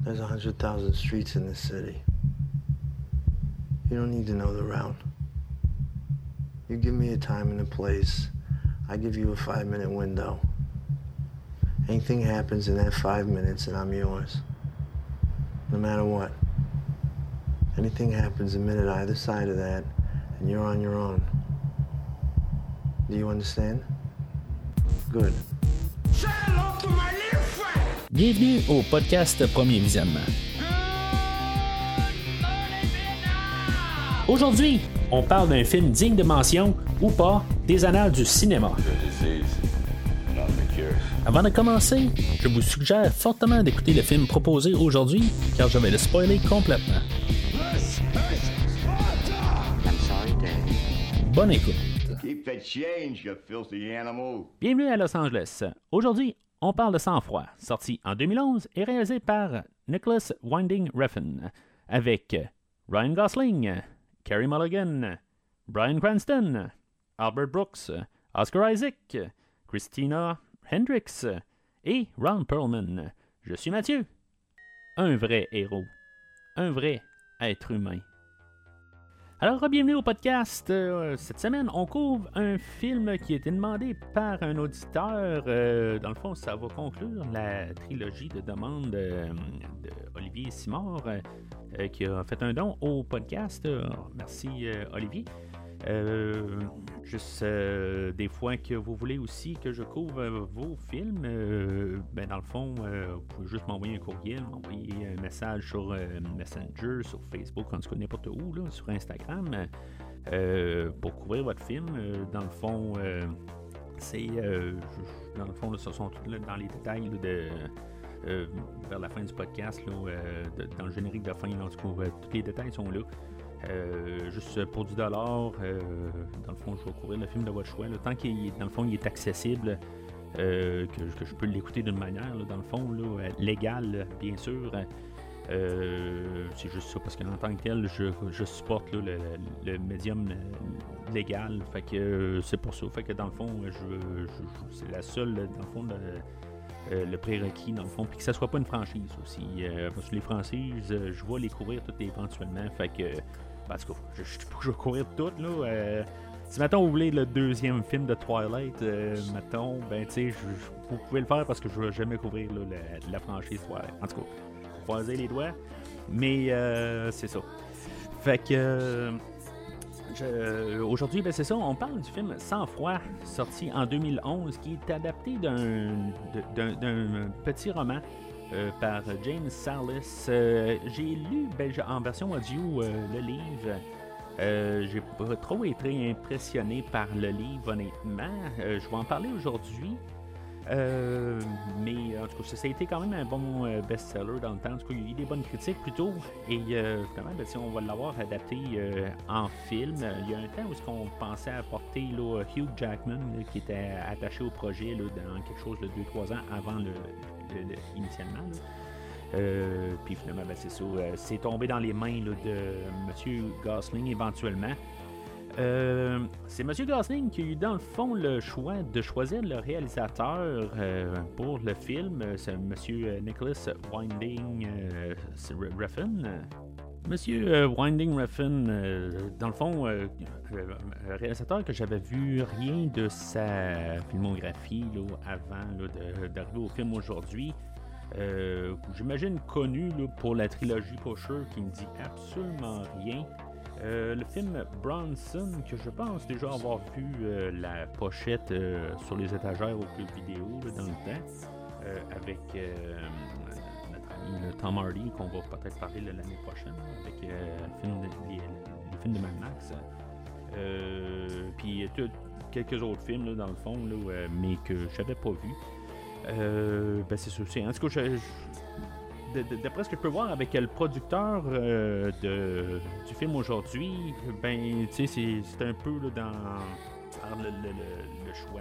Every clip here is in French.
There's a hundred thousand streets in this city. You don't need to know the route. You give me a time and a place, I give you a five minute window. Anything happens in that five minutes and I'm yours. No matter what. Anything happens a minute either side of that and you're on your own. Do you understand? Good. Bienvenue au podcast Premier Visionnement. Aujourd'hui, on parle d'un film digne de mention ou pas des annales du cinéma. Avant de commencer, je vous suggère fortement d'écouter le film proposé aujourd'hui car je vais le spoiler complètement. Bonne écoute. Keep the change, you filthy animal. Bienvenue à Los Angeles. Aujourd'hui, on parle de Sang-froid, sorti en 2011 et réalisé par Nicholas Winding Refn, avec Ryan Gosling, Carey Mulligan, Brian Cranston, Albert Brooks, Oscar Isaac, Christina Hendricks et Ron Perlman. Je suis Mathieu, un vrai héros, un vrai être humain. Alors, bienvenue au podcast. Euh, cette semaine, on couvre un film qui a été demandé par un auditeur. Euh, dans le fond, ça va conclure la trilogie de demandes euh, de Olivier Simard, qui a fait un don au podcast. Merci, Olivier. Euh, juste euh, des fois que vous voulez aussi que je couvre euh, vos films, euh, ben dans le fond, vous pouvez juste m'envoyer un courriel, m'envoyer un message sur Messenger, sur Facebook, en tout cas n'importe où, là, sur Instagram, pour couvrir votre film. Dans le fond, c'est dans le fond, ce sont là, dans les détails de vers la fin du podcast, dans le générique de fin, en tout cas, tous les détails sont là. Euh, juste pour du dollar, euh, dans le fond, je vais couvrir le film de votre choix. là. tant qu'il dans le fond, il est accessible, euh, que, que je peux l'écouter d'une manière, dans le fond, euh, légale, bien sûr. Euh, c'est juste ça, parce qu'en tant que tel, je, supporte le, médium euh, légal. Fait que euh, c'est pour ça. Fait que dans le fond, je, c'est la seule, dans le fond, le, euh, prérequis, dans le fond, puis que ça soit pas une franchise aussi. Euh, parce que les franchises, euh, je vais les couvrir toutes éventuellement. Fait que, en tout cas, je, je, vais couvrir toutes, là. euh, si, mettons, vous voulez le deuxième film de Twilight, euh, mettons, ben, vous pouvez le faire parce que je vais jamais couvrir la, franchise Twilight. En tout cas, croiser les doigts. Mais euh, c'est ça. Fait que. euh, euh, Aujourd'hui, ben c'est ça, on parle du film Sans froid, sorti en 2011, qui est adapté d'un petit roman euh, par James Salis. Euh, J'ai lu ben, en version audio euh, le livre. J'ai pas trop été impressionné par le livre, honnêtement. Je vais en parler aujourd'hui. Mais en tout cas, ça, a été quand même un bon best-seller dans le temps. En tout cas, il y a eu des bonnes critiques plutôt. Et finalement, ben, si on va l'avoir adapté en film, il y a un temps où -ce on pensait apporter là, Hugh Jackman, qui était attaché au projet dans quelque chose de 2-3 ans avant le, le- le- initialement. Euh, puis finalement, ben, euh, c'est tombé dans les mains de M. Gosling éventuellement. Euh, c'est M. Gosling qui a eu dans le fond le choix de choisir le réalisateur pour le film. C'est M. Nicholas Winding Refn. Monsieur euh, Winding Refn, euh, dans le fond, euh, réalisateur que j'avais vu rien de sa filmographie là, avant d'arriver au film aujourd'hui. J'imagine connu là, pour la trilogie Pusher qui me dit absolument rien. Le film Bronson, que je pense déjà avoir vu la pochette sur les étagères au club vidéo là, dans le temps, avec euh, Tom Hardy, qu'on va peut-être parler l'année prochaine, avec euh, le, film de, Mad Max. Euh, Puis tout- quelques autres films, là, dans le fond, là, euh, mais que j'avais pas vu. Euh, ben c'est En tout cas, d'après ce que je peux voir avec le producteur euh, de, du film aujourd'hui, ben, c'est, un peu dans le, choix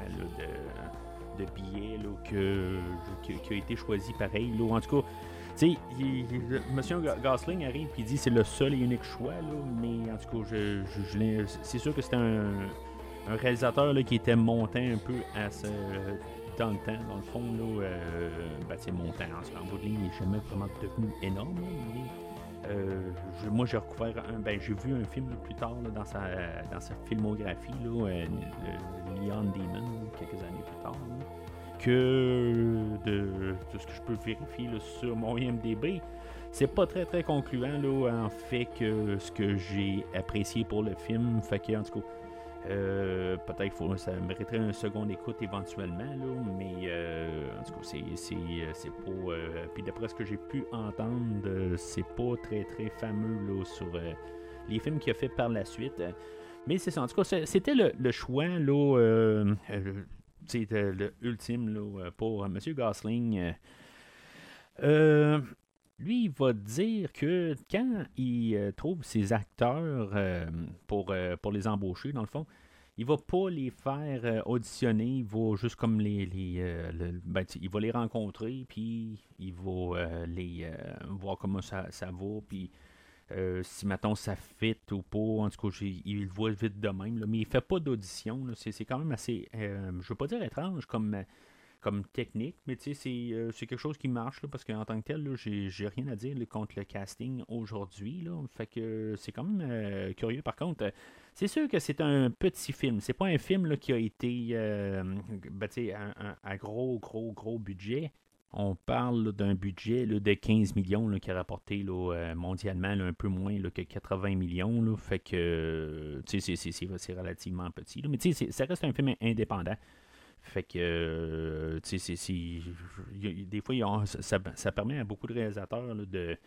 de, billets là, que, qui, qui a été choisi pareil. En tout cas, tu sais, Ga- Gosling arrive et dit c'est le seul et unique choix, là, mais en tout cas, je, c'est sûr que c'était un, réalisateur là, qui était monté un peu à ce dans le temps, dans le fond, là, euh, ben, montant en, en bout de ligne, il n'est jamais vraiment devenu énorme. Euh, moi, j'ai recouvert un. Ben, j'ai vu un film plus tard dans, sa, dans sa filmographie, là, euh, Leon Demon, quelques années plus tard. Que de, ce que je peux vérifier sur mon IMDB, c'est pas très très concluant là, en fait que ce que j'ai apprécié pour le film. Fait que, en tout cas, euh, peut-être que ça mériterait une seconde écoute éventuellement, là, mais euh, en tout cas, c'est, c'est, pas. Euh, puis d'après ce que j'ai pu entendre, c'est pas très très fameux là, sur les films qu'il a fait par la suite. Mais c'est ça, en tout cas, c'était le, choix là, c'était le ultime là, pour M. Gosling. lui, il va dire que quand il trouve ses acteurs pour, pour les embaucher, dans le fond, il va pas les faire euh, auditionner, il va juste comme les. les euh, ben, il va les rencontrer, puis il va euh, les voir comment ça, ça va, puis si maintenant ça fit ou pas, en tout cas, il le voit vite de même, mais il fait pas d'audition. C'est quand même assez, je veux pas dire étrange comme technique, mais sais, c'est, quelque chose qui marche parce qu'en tant que tel, j'ai, rien à dire contre le casting aujourd'hui. C'est quand même curieux. Par contre, c'est sûr que c'est un petit film. C'est pas un film qui a été euh, ben, un, gros, gros, gros budget. On parle d'un budget de 15 millions qui a rapporté euh, mondialement un peu moins que 80 millions. fait que c'est relativement petit. Mais ça reste un film indépendant. Fait que, euh, des fois, ça, permet à beaucoup de réalisateurs de,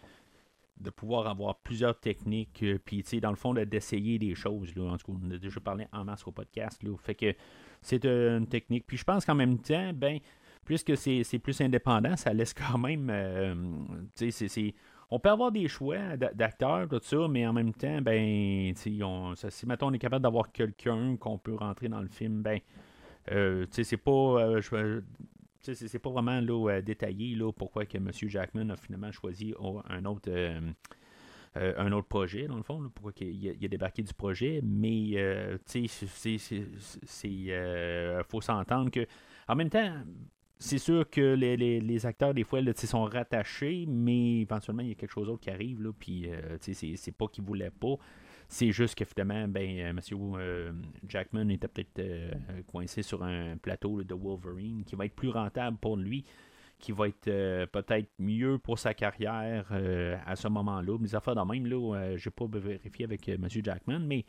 pouvoir avoir plusieurs techniques, euh, puis dans le fond, d'essayer des choses. Là, en tout cas, on a déjà parlé en masse au podcast. Là, fait que c'est une technique. Puis je pense qu'en même temps, ben, puisque c'est, plus indépendant, ça laisse quand même. Euh, on peut avoir des choix d'acteurs, tout ça, mais en même temps, ben, on, si maintenant on est capable d'avoir quelqu'un qu'on peut rentrer dans le film, ben, euh, c'est pas. je, c'est pas vraiment là, euh, détaillé là, pourquoi que M. Jackman a finalement choisi un autre. Euh, euh, un autre projet, dans le fond, pourquoi il a, débarqué du projet, mais il faut s'entendre que, en même temps, c'est sûr que les, acteurs, des fois, là, sont rattachés, mais éventuellement, il y a quelque chose d'autre qui arrive, là, puis c'est pas qu'ils voulaient pas. C'est juste qu'évidemment, ben, euh, M. Euh, Jackman était peut-être euh, coincé sur un plateau de Wolverine qui va être plus rentable pour lui, qui va être peut-être mieux pour sa carrière à ce moment-là. Mais affaires de même, là, j'ai pas vérifié avec M. Jackman, mais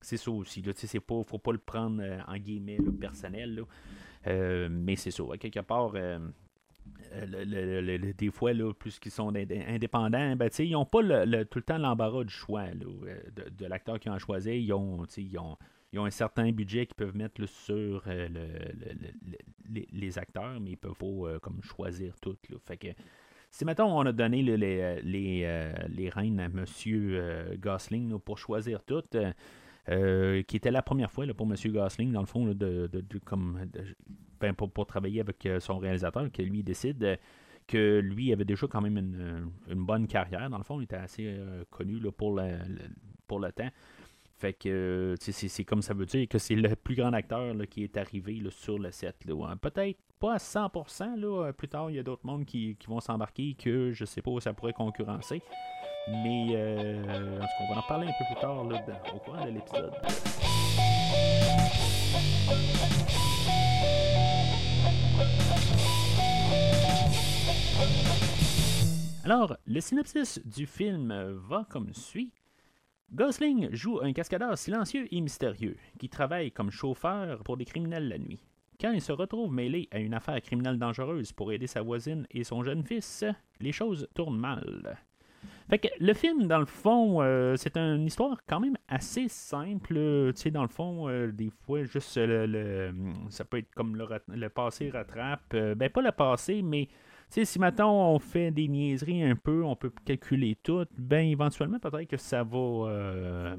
c'est ça aussi. Là, c'est pas, faut pas le prendre en guillemets personnel. Mais c'est ça. Quelque part, euh, des fois, là, plus qu'ils sont indépendants, ben, ils n'ont pas tout le temps l'embarras du choix euh, de, l'acteur qu'ils ont choisi. Ils ont, ils, ont, ils ont un certain budget qu'ils peuvent mettre sur euh, les, acteurs, mais ils peuvent pas comme choisir tout. Fait que, si maintenant on a donné les, les, les rênes à M. Gosling pour choisir tout, qui était la première fois là, pour M. Gosling, dans le fond, de, comme ben, pour, travailler avec euh, son réalisateur, que lui décide euh, que lui avait déjà quand même une, bonne carrière. Dans le fond, il était assez euh, connu pour, le, pour le temps. Fait que c'est comme ça veut dire que c'est le plus grand acteur qui est arrivé sur le set. Peut-être pas à 100%. Là, plus tard, il y a d'autres mondes qui, vont s'embarquer que je sais pas où ça pourrait concurrencer. Mais en on va en parler un peu plus tard au cours de l'épisode. Alors, le synopsis du film va comme suit. Gosling joue un cascadeur silencieux et mystérieux qui travaille comme chauffeur pour des criminels la nuit. Quand il se retrouve mêlé à une affaire criminelle dangereuse pour aider sa voisine et son jeune fils, les choses tournent mal. Fait que le film, dans le fond, euh, c'est une histoire quand même assez simple. Tu sais, dans le fond, euh, des fois, juste le, ça peut être comme le, le passé rattrape. Euh, ben, pas le passé, mais si maintenant on fait des niaiseries un peu, on peut calculer tout, ben éventuellement peut-être que ça va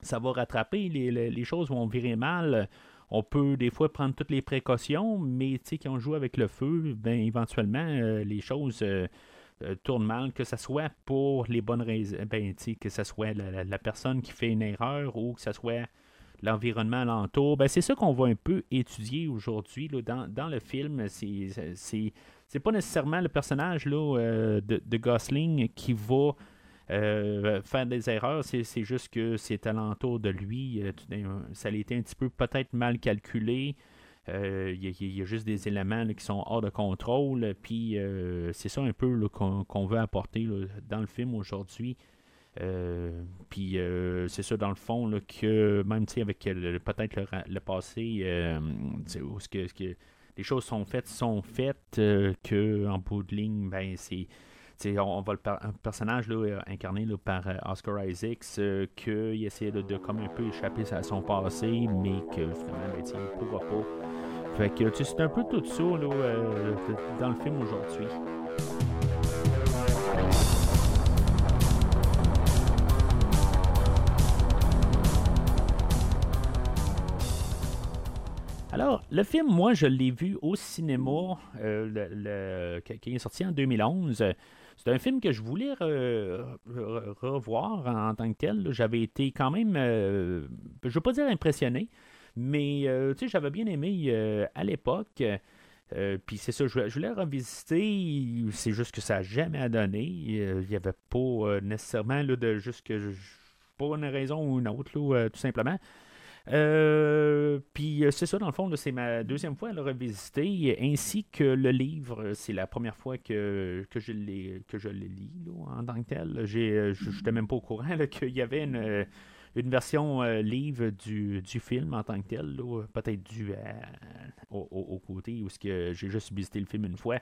ça va rattraper, les, choses vont virer mal. On peut des fois prendre toutes les précautions, mais quand on joue avec le feu, ben éventuellement les choses euh, tournent mal, que ce soit pour les bonnes raisons, ben, que ce soit la, personne qui fait une erreur ou que ce soit l'environnement alentour. Ben, c'est ça qu'on va un peu étudier aujourd'hui dans, dans, le film. C'est, pas nécessairement le personnage là, de, de, Gosling qui va faire des erreurs, c'est, juste que c'est alentour de lui. ça a été un petit peu peut-être mal calculé. Euh, il y, a juste des éléments qui sont hors de contrôle. Puis euh, c'est ça un peu qu'on veut apporter dans le film aujourd'hui. Euh, puis c'est ça dans le fond que même avec peut-être le, passé où ce que, que, les choses sont faites sont faites que en bout de ligne ben c'est on, va le un personnage là, incarné par Oscar Isaacs qu'il essaie de, comme un peu échapper à son passé mais que finalement ben, il ne pourra pas fait que c'est un peu tout ça là, euh, dans le film aujourd'hui. Alors, le film, moi, je l'ai vu au cinéma, euh, qui est sorti en 2011. C'est un film que je voulais revoir en, tant que tel. J'avais été quand même, euh, je ne veux pas dire impressionné, mais euh, j'avais bien aimé euh, à l'époque. Puis c'est ça, je, voulais revisiter. C'est juste que ça n'a jamais donné. Il n'y avait pas nécessairement là, de juste que je, pas une raison ou une autre, tout simplement. Puis c'est ça, dans le fond, c'est ma deuxième fois à le revisiter, ainsi que le livre. C'est la première fois que, que je l'ai que je le lis en tant que tel. Je n'étais même pas au courant qu'il y avait une une version euh, livre du, film en tant que tel, peut-être dû au, côté où j'ai juste visité le film une fois.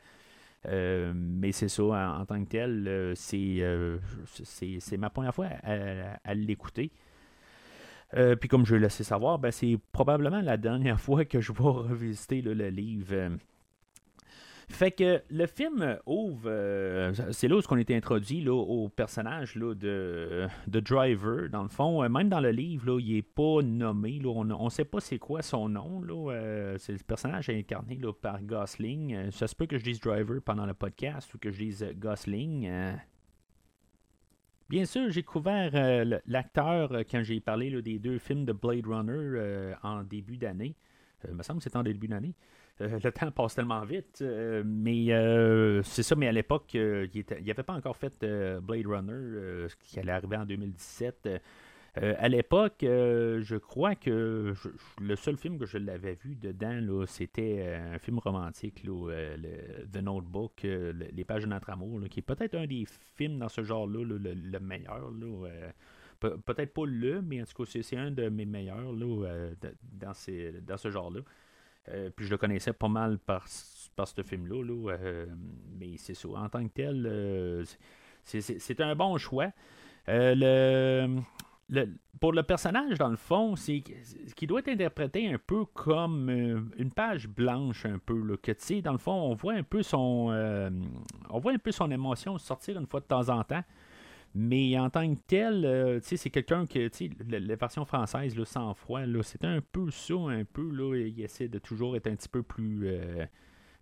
Euh, mais c'est ça, en, tant que tel, euh, c'est, ma première fois à, l'écouter. Puis comme je l'ai laissé savoir, ben, c'est probablement la dernière fois que je vais revisiter le livre. Fait que le film ouvre, euh, c'est là où on était introduit là, au personnage là, de, de Driver. Dans le fond, euh, même dans le livre, il n'est pas nommé. On ne sait pas c'est quoi son nom. Euh, c'est le personnage incarné par Gosling. ça se peut que je dise Driver pendant le podcast ou que je dise Gosling. Bien sûr, j'ai couvert l'acteur quand j'ai parlé des deux films de Blade Runner en début d'année. il me semble que c'était en début d'année. Euh, le temps passe tellement vite. Euh, mais euh, c'est ça, mais à l'époque, il n'y avait pas encore fait Blade Runner, qui allait arriver en 2017. À l'époque, je crois que le seul film que je l'avais vu dedans, c'était un film romantique, The Notebook, Les pages de notre amour, qui est peut-être un des films dans ce genre-là, le, meilleur. peut-être pas le, mais en tout cas, c'est un de mes meilleurs dans, dans ce genre-là. Euh, puis je le connaissais pas mal par, ce film-là. Euh, mais c'est ça. En tant que tel, euh, c'est un bon choix. le, pour le personnage, dans le fond, c'est qui doit être interprété un peu comme une page blanche, un peu. Que tu sais, dans le fond, on voit un peu son. on voit un peu son émotion sortir une fois de temps en temps. Mais en tant que tel, euh, c'est quelqu'un que, la, la, version française, là, sans froid, c'est un peu ça, un peu, là, il essaie de toujours être un petit peu plus, euh,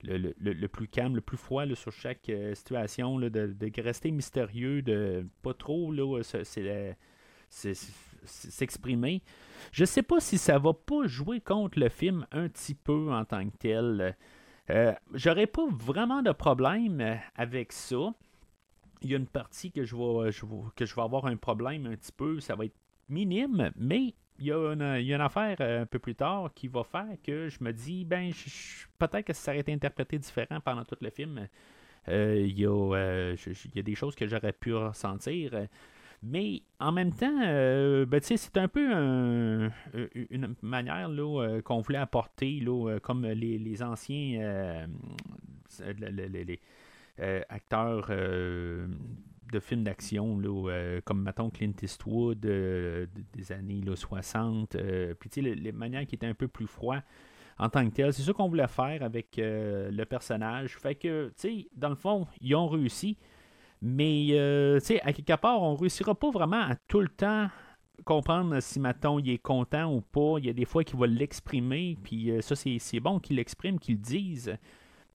le, plus calme, le plus froid sur chaque euh, situation, de, de, rester mystérieux, de pas trop, là, s'exprimer. Je sais pas si ça va pas jouer contre le film un petit peu en tant que tel. J'aurais pas vraiment de problème avec ça il y a une partie que je vais, que je vais avoir un problème un petit peu, ça va être minime, mais il y, a une, affaire euh, un peu plus tard qui va faire que je me dis, ben, peut-être que ça aurait été interprété différent pendant tout le film. Euh, euh, il, y a, des choses que j'aurais pu ressentir. Mais en même temps, ben, c'est un peu une manière qu'on voulait apporter, là, comme les, les anciens les, euh, acteurs euh, de films d'action, euh, comme mettons Clint Eastwood des années 60, puis les, manières qui étaient un peu plus froides en tant que tel. C'est ça qu'on voulait faire avec le personnage. Fait que, tu sais, dans le fond, ils ont réussi. Mais, tu sais, à quelque part, on réussira pas vraiment à tout le temps comprendre si, mettons, il est content ou pas. Il y a des fois qu'il va l'exprimer, puis ça, c'est bon qu'il l'exprime, qu'il le dise.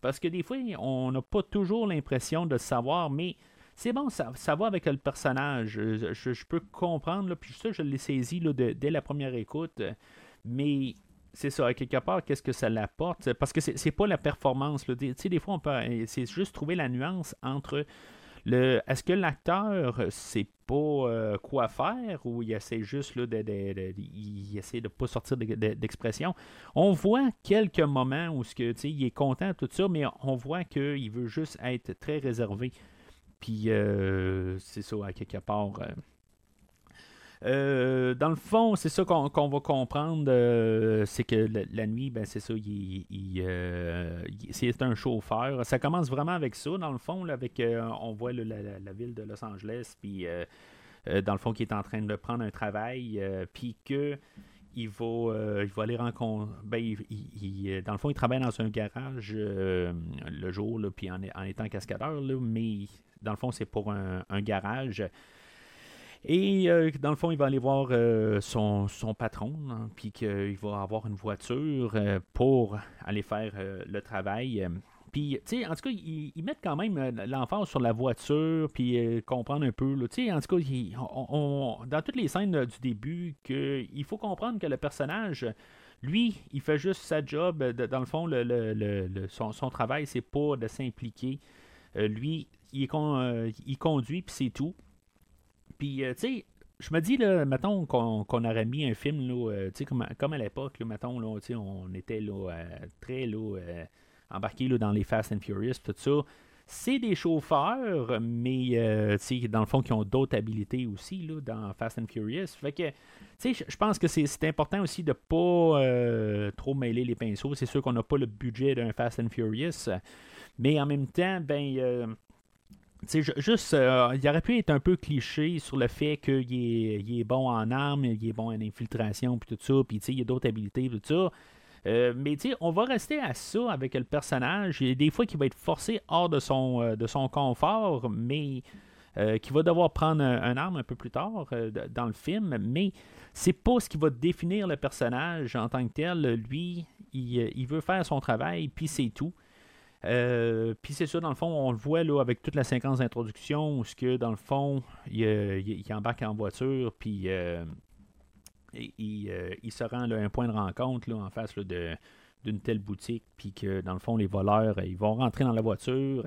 Parce que des fois, on n'a pas toujours l'impression de savoir, mais c'est bon, ça, ça, va avec le personnage. Je, peux comprendre, là, puis ça, je l'ai saisi là, dès la première écoute. Mais c'est ça, quelque part, qu'est-ce que ça l'apporte? Parce que c'est pas la performance. Tu sais, des fois, on peut. C'est juste trouver la nuance entre. Est-ce que l'acteur sait pas euh, quoi faire ou il essaie juste là, de, de, il essaie de pas sortir d'expression? On voit quelques moments où ce que, il est content, tout ça, mais on voit qu'il veut juste être très réservé. Puis euh, c'est ça, à quelque part. Euh, euh, dans le fond, c'est ça qu'on va comprendre, euh, c'est que la, nuit, ben, c'est ça, euh, c'est un chauffeur. Ça commence vraiment avec ça, dans le fond, avec on voit la, ville de Los Angeles, puis dans le fond, qui est en train de prendre un travail, puis que il va, il aller rencontrer. Ben, dans le fond, il travaille dans un garage le jour, puis en, étant cascadeur, mais dans le fond, c'est pour un garage. Et euh, dans le fond, il va aller voir euh, son, patron, hein, puis qu'il va avoir une voiture euh, pour aller faire le travail. Puis, tu sais, en tout cas, ils, mettent quand même l'emphase sur la voiture, puis comprendre un peu. Tu sais, en tout cas, dans toutes les scènes du début, que, il faut comprendre que le personnage, lui, il fait juste sa job. dans le fond, le, son, son, travail, c'est pas de s'impliquer. lui, il, il conduit, puis c'est tout. Puis, euh, tu sais, je me dis, là, mettons qu'on aurait mis un film, là, euh, comme, comme à l'époque, mettons, là, on était là, euh, très là, embarqués là, dans les Fast and Furious, tout ça. C'est des chauffeurs, mais sais, dans le fond, qui ont d'autres habilités aussi là, dans Fast and Furious. Fait que, je pense que c'est important aussi de pas trop mêler les pinceaux. C'est sûr qu'on n'a pas le budget d'un Fast and Furious, mais en même temps, ben juste, euh, il aurait pu être un peu cliché sur le fait qu'il est, est, bon en armes, il est bon en infiltration, puis tout ça, puis il y a d'autres habilités, tout ça. Euh, mais on va rester à ça avec le personnage. Il y a des fois qu'il va être forcé hors de son, euh, de son confort, mais qu'il va devoir prendre un, arme un peu plus tard dans le film. Mais c'est pas ce qui va définir le personnage en tant que tel. Lui, il veut faire son travail, puis c'est tout. Euh, puis c'est ça, dans le fond, on le voit là, avec toute la séquence d'introduction où, que, dans le fond, il, il, embarque en voiture, puis euh, il, euh, se rend à un point de rencontre là, en face d'une telle boutique, puis que, dans le fond, les voleurs, ils vont rentrer dans la voiture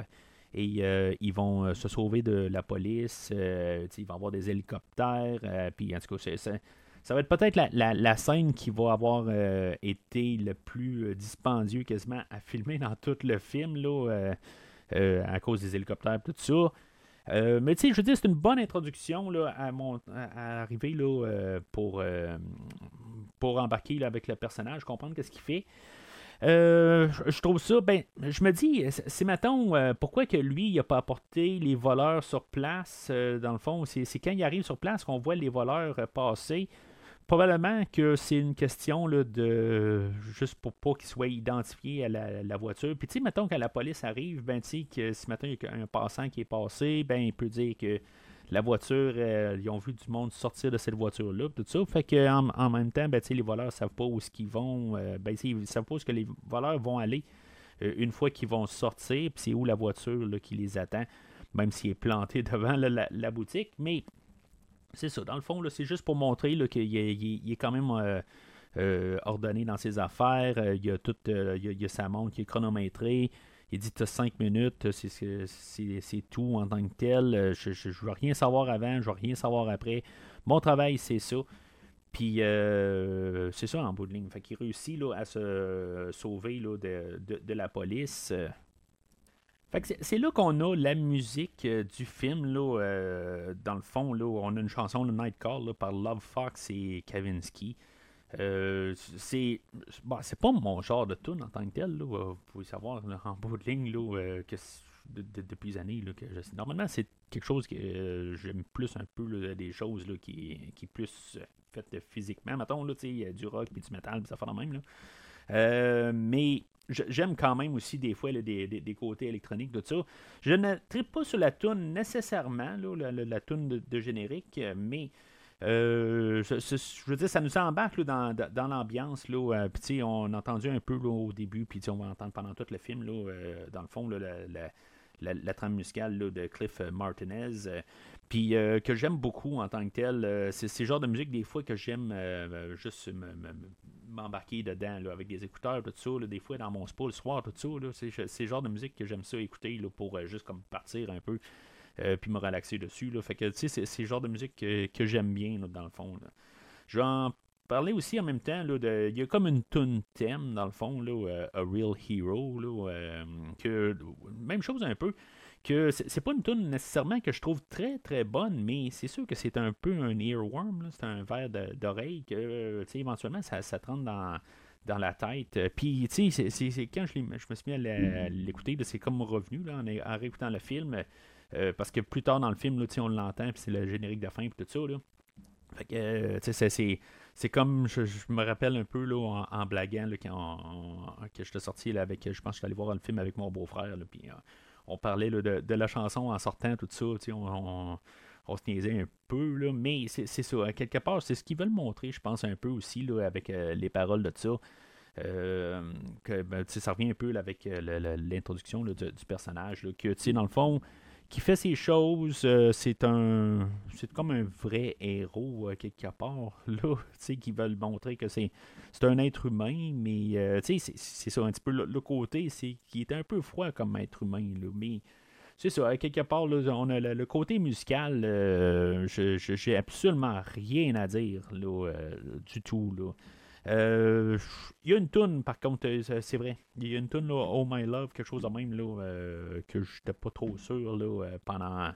et ils vont se sauver de la police. va y avoir des hélicoptères, puis en tout cas, c'est ça va être peut-être la, scène qui va avoir euh, été le plus euh, dispendieux quasiment à filmer dans tout le film, là, euh, à cause des hélicoptères, tout ça. mais tu sais, je veux dire, c'est une bonne introduction là, à, mon, à, arriver là, pour, pour embarquer avec le personnage, comprendre qu'est-ce qu'il fait. je trouve ça, ben, je me dis, c'est maintenant pourquoi que lui, il n'a pas apporté les voleurs sur place, dans le fond, c'est quand il arrive sur place qu'on voit les voleurs passer probablement que c'est une question là, de juste pour pas qu'il soit identifié à la, voiture. Puis tu sais, mettons que la police arrive, ben tu que si maintenant il y a un passant qui est passé, ben il peut dire que la voiture, euh, ils ont vu du monde sortir de cette voiture-là, tout ça. Fait que en, même temps, ben, les voleurs savent pas où ce qu'ils vont. Euh, ben, ils savent pas où que les voleurs vont aller euh, une fois qu'ils vont sortir, puis c'est où la voiture là, qui les attend, même s'il est planté devant la, boutique. Mais c'est ça. Dans le fond, c'est juste pour montrer qu'il est, quand même euh, euh, ordonné dans ses affaires. Euh, il, y a tout, il, a, sa montre qui est chronométrée. Il dit tu as 5 minutes, c'est tout en tant que tel. Je ne veux rien savoir avant, je veux rien savoir après. Mon travail, c'est ça. Puis c'est ça en bout de ligne. Fait qu'il réussit là, à se sauver là, de, de, la police c'est là qu'on a la musique euh, du film. Là, euh, dans le fond, là, on a une chanson, le Night Call, par Love Fox et Kavinsky. Euh, c'est c'est pas mon genre de tune en tant que tel. Là, vous pouvez savoir en bout de ligne là, que depuis des années. Là, que normalement, c'est quelque chose que j'aime plus un peu des choses là, qui, qui plus faites physiquement. Mettons, là, du rock et du metal, ça fait la même. Là. mais j'aime quand même aussi des fois des, côtés électroniques, de ça. Je ne tripe pas sur la tune nécessairement, la, la, tune de, générique, mais euh, je, veux dire, ça nous embarque dans, l'ambiance. Euh, on a entendu un peu au début, puis on va entendre pendant tout le film, là, euh, dans le fond, la, la, trame musicale de Cliff Martinez. puis que j'aime beaucoup en tant que tel. c'est ce genre de musique, des fois, que j'aime juste m'embarquer dedans avec des écouteurs, tout ça. des fois, dans mon spa le soir, tout ça. C'est le genre de musique que j'aime ça écouter pour juste comme partir un peu. puis me relaxer dessus. Fait que, tu sais, c'est le genre de musique que, j'aime bien, dans le fond. En parler aussi en même temps, il y a comme une tune thème, dans le fond, là, euh, A Real Hero, là, euh, que, même chose un peu, que c'est pas une tune nécessairement que je trouve très très bonne, mais c'est sûr que c'est un peu un earworm, c'est un verre d'oreille que, éventuellement, ça, ça te rentre dans dans la tête. Puis, tu sais, c'est quand je, je, me suis mis à l'écouter, c'est comme revenu là, en, en, réécoutant le film. Euh, parce que plus tard dans le film, là, on l'entend, puis c'est le générique de fin, puis tout ça. Là. Fait que, tu sais, c'est c'est comme, je, me rappelle un peu là, en, blaguant là, que je suis sorti là, avec, je pense que je suis allé voir le film avec mon beau-frère, puis euh, on parlait de, la chanson en sortant, tout ça, on, on, se niaisait un peu, là, mais c'est ça, quelque part, c'est ce qu'ils veulent montrer, je pense, un peu aussi, là, avec euh, les paroles de ça. Euh, que ben, ça revient un peu avec l'introduction du, du, personnage, là, que dans le fond, qui fait ses choses. Euh, c'est un. C'est comme un vrai héros, euh, quelque part, là, qui veulent montrer que c'est, c'est un être humain, mais euh, c'est, ça, un petit peu le, côté, c'est qu'il est un peu froid comme être humain, là, mais. C'est ça, quelque part, là, on a le, côté musical, je, j'ai absolument rien à dire là, du tout. Là. Euh, il y a une toune, par contre, euh, c'est vrai. Il y a une toune, Oh My Love, quelque chose de même, là, euh, que j'étais pas trop sûr là, pendant,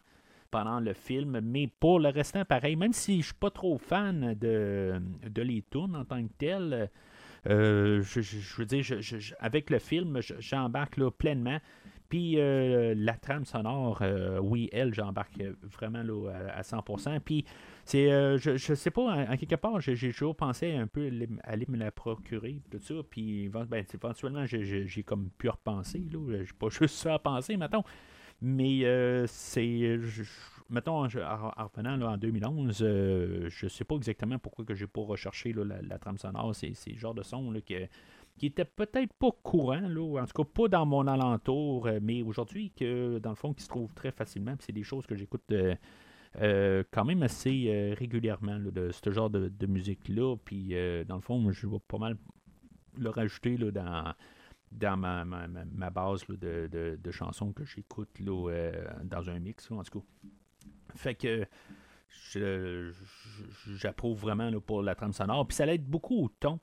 pendant le film. Mais pour le restant, pareil, même si je suis pas trop fan de, de les tunes en tant que telles, je, veux dire, avec le film, j'embarque là, pleinement. Puis la trame sonore, oui, elle, j'embarque vraiment là, à 100%. Puis c'est, euh, je, je sais pas, en, quelque part, j'ai, toujours pensé un peu à aller me la procurer, tout ça, puis ben, éventuellement, j'ai, comme pu repenser, là, j'ai pas juste ça à penser, mettons, mais euh, c'est, mettons, en, revenant là, en 2011, euh, je sais pas exactement pourquoi que j'ai pas recherché la, trame sonore, c'est, c'est genre de son là, qui était peut-être pas courant, là, en tout cas pas dans mon alentour, mais aujourd'hui, que dans le fond, qui se trouve très facilement, c'est des choses que j'écoute euh, quand même assez euh, régulièrement de ce genre de, musique-là. Puis, euh, dans le fond, je vais pas mal le rajouter là, dans, dans ma, base de, de, chansons que j'écoute dans un mix, en tout cas. Fait que j'approuve vraiment là, pour la trame sonore. Puis ça aide beaucoup au ton.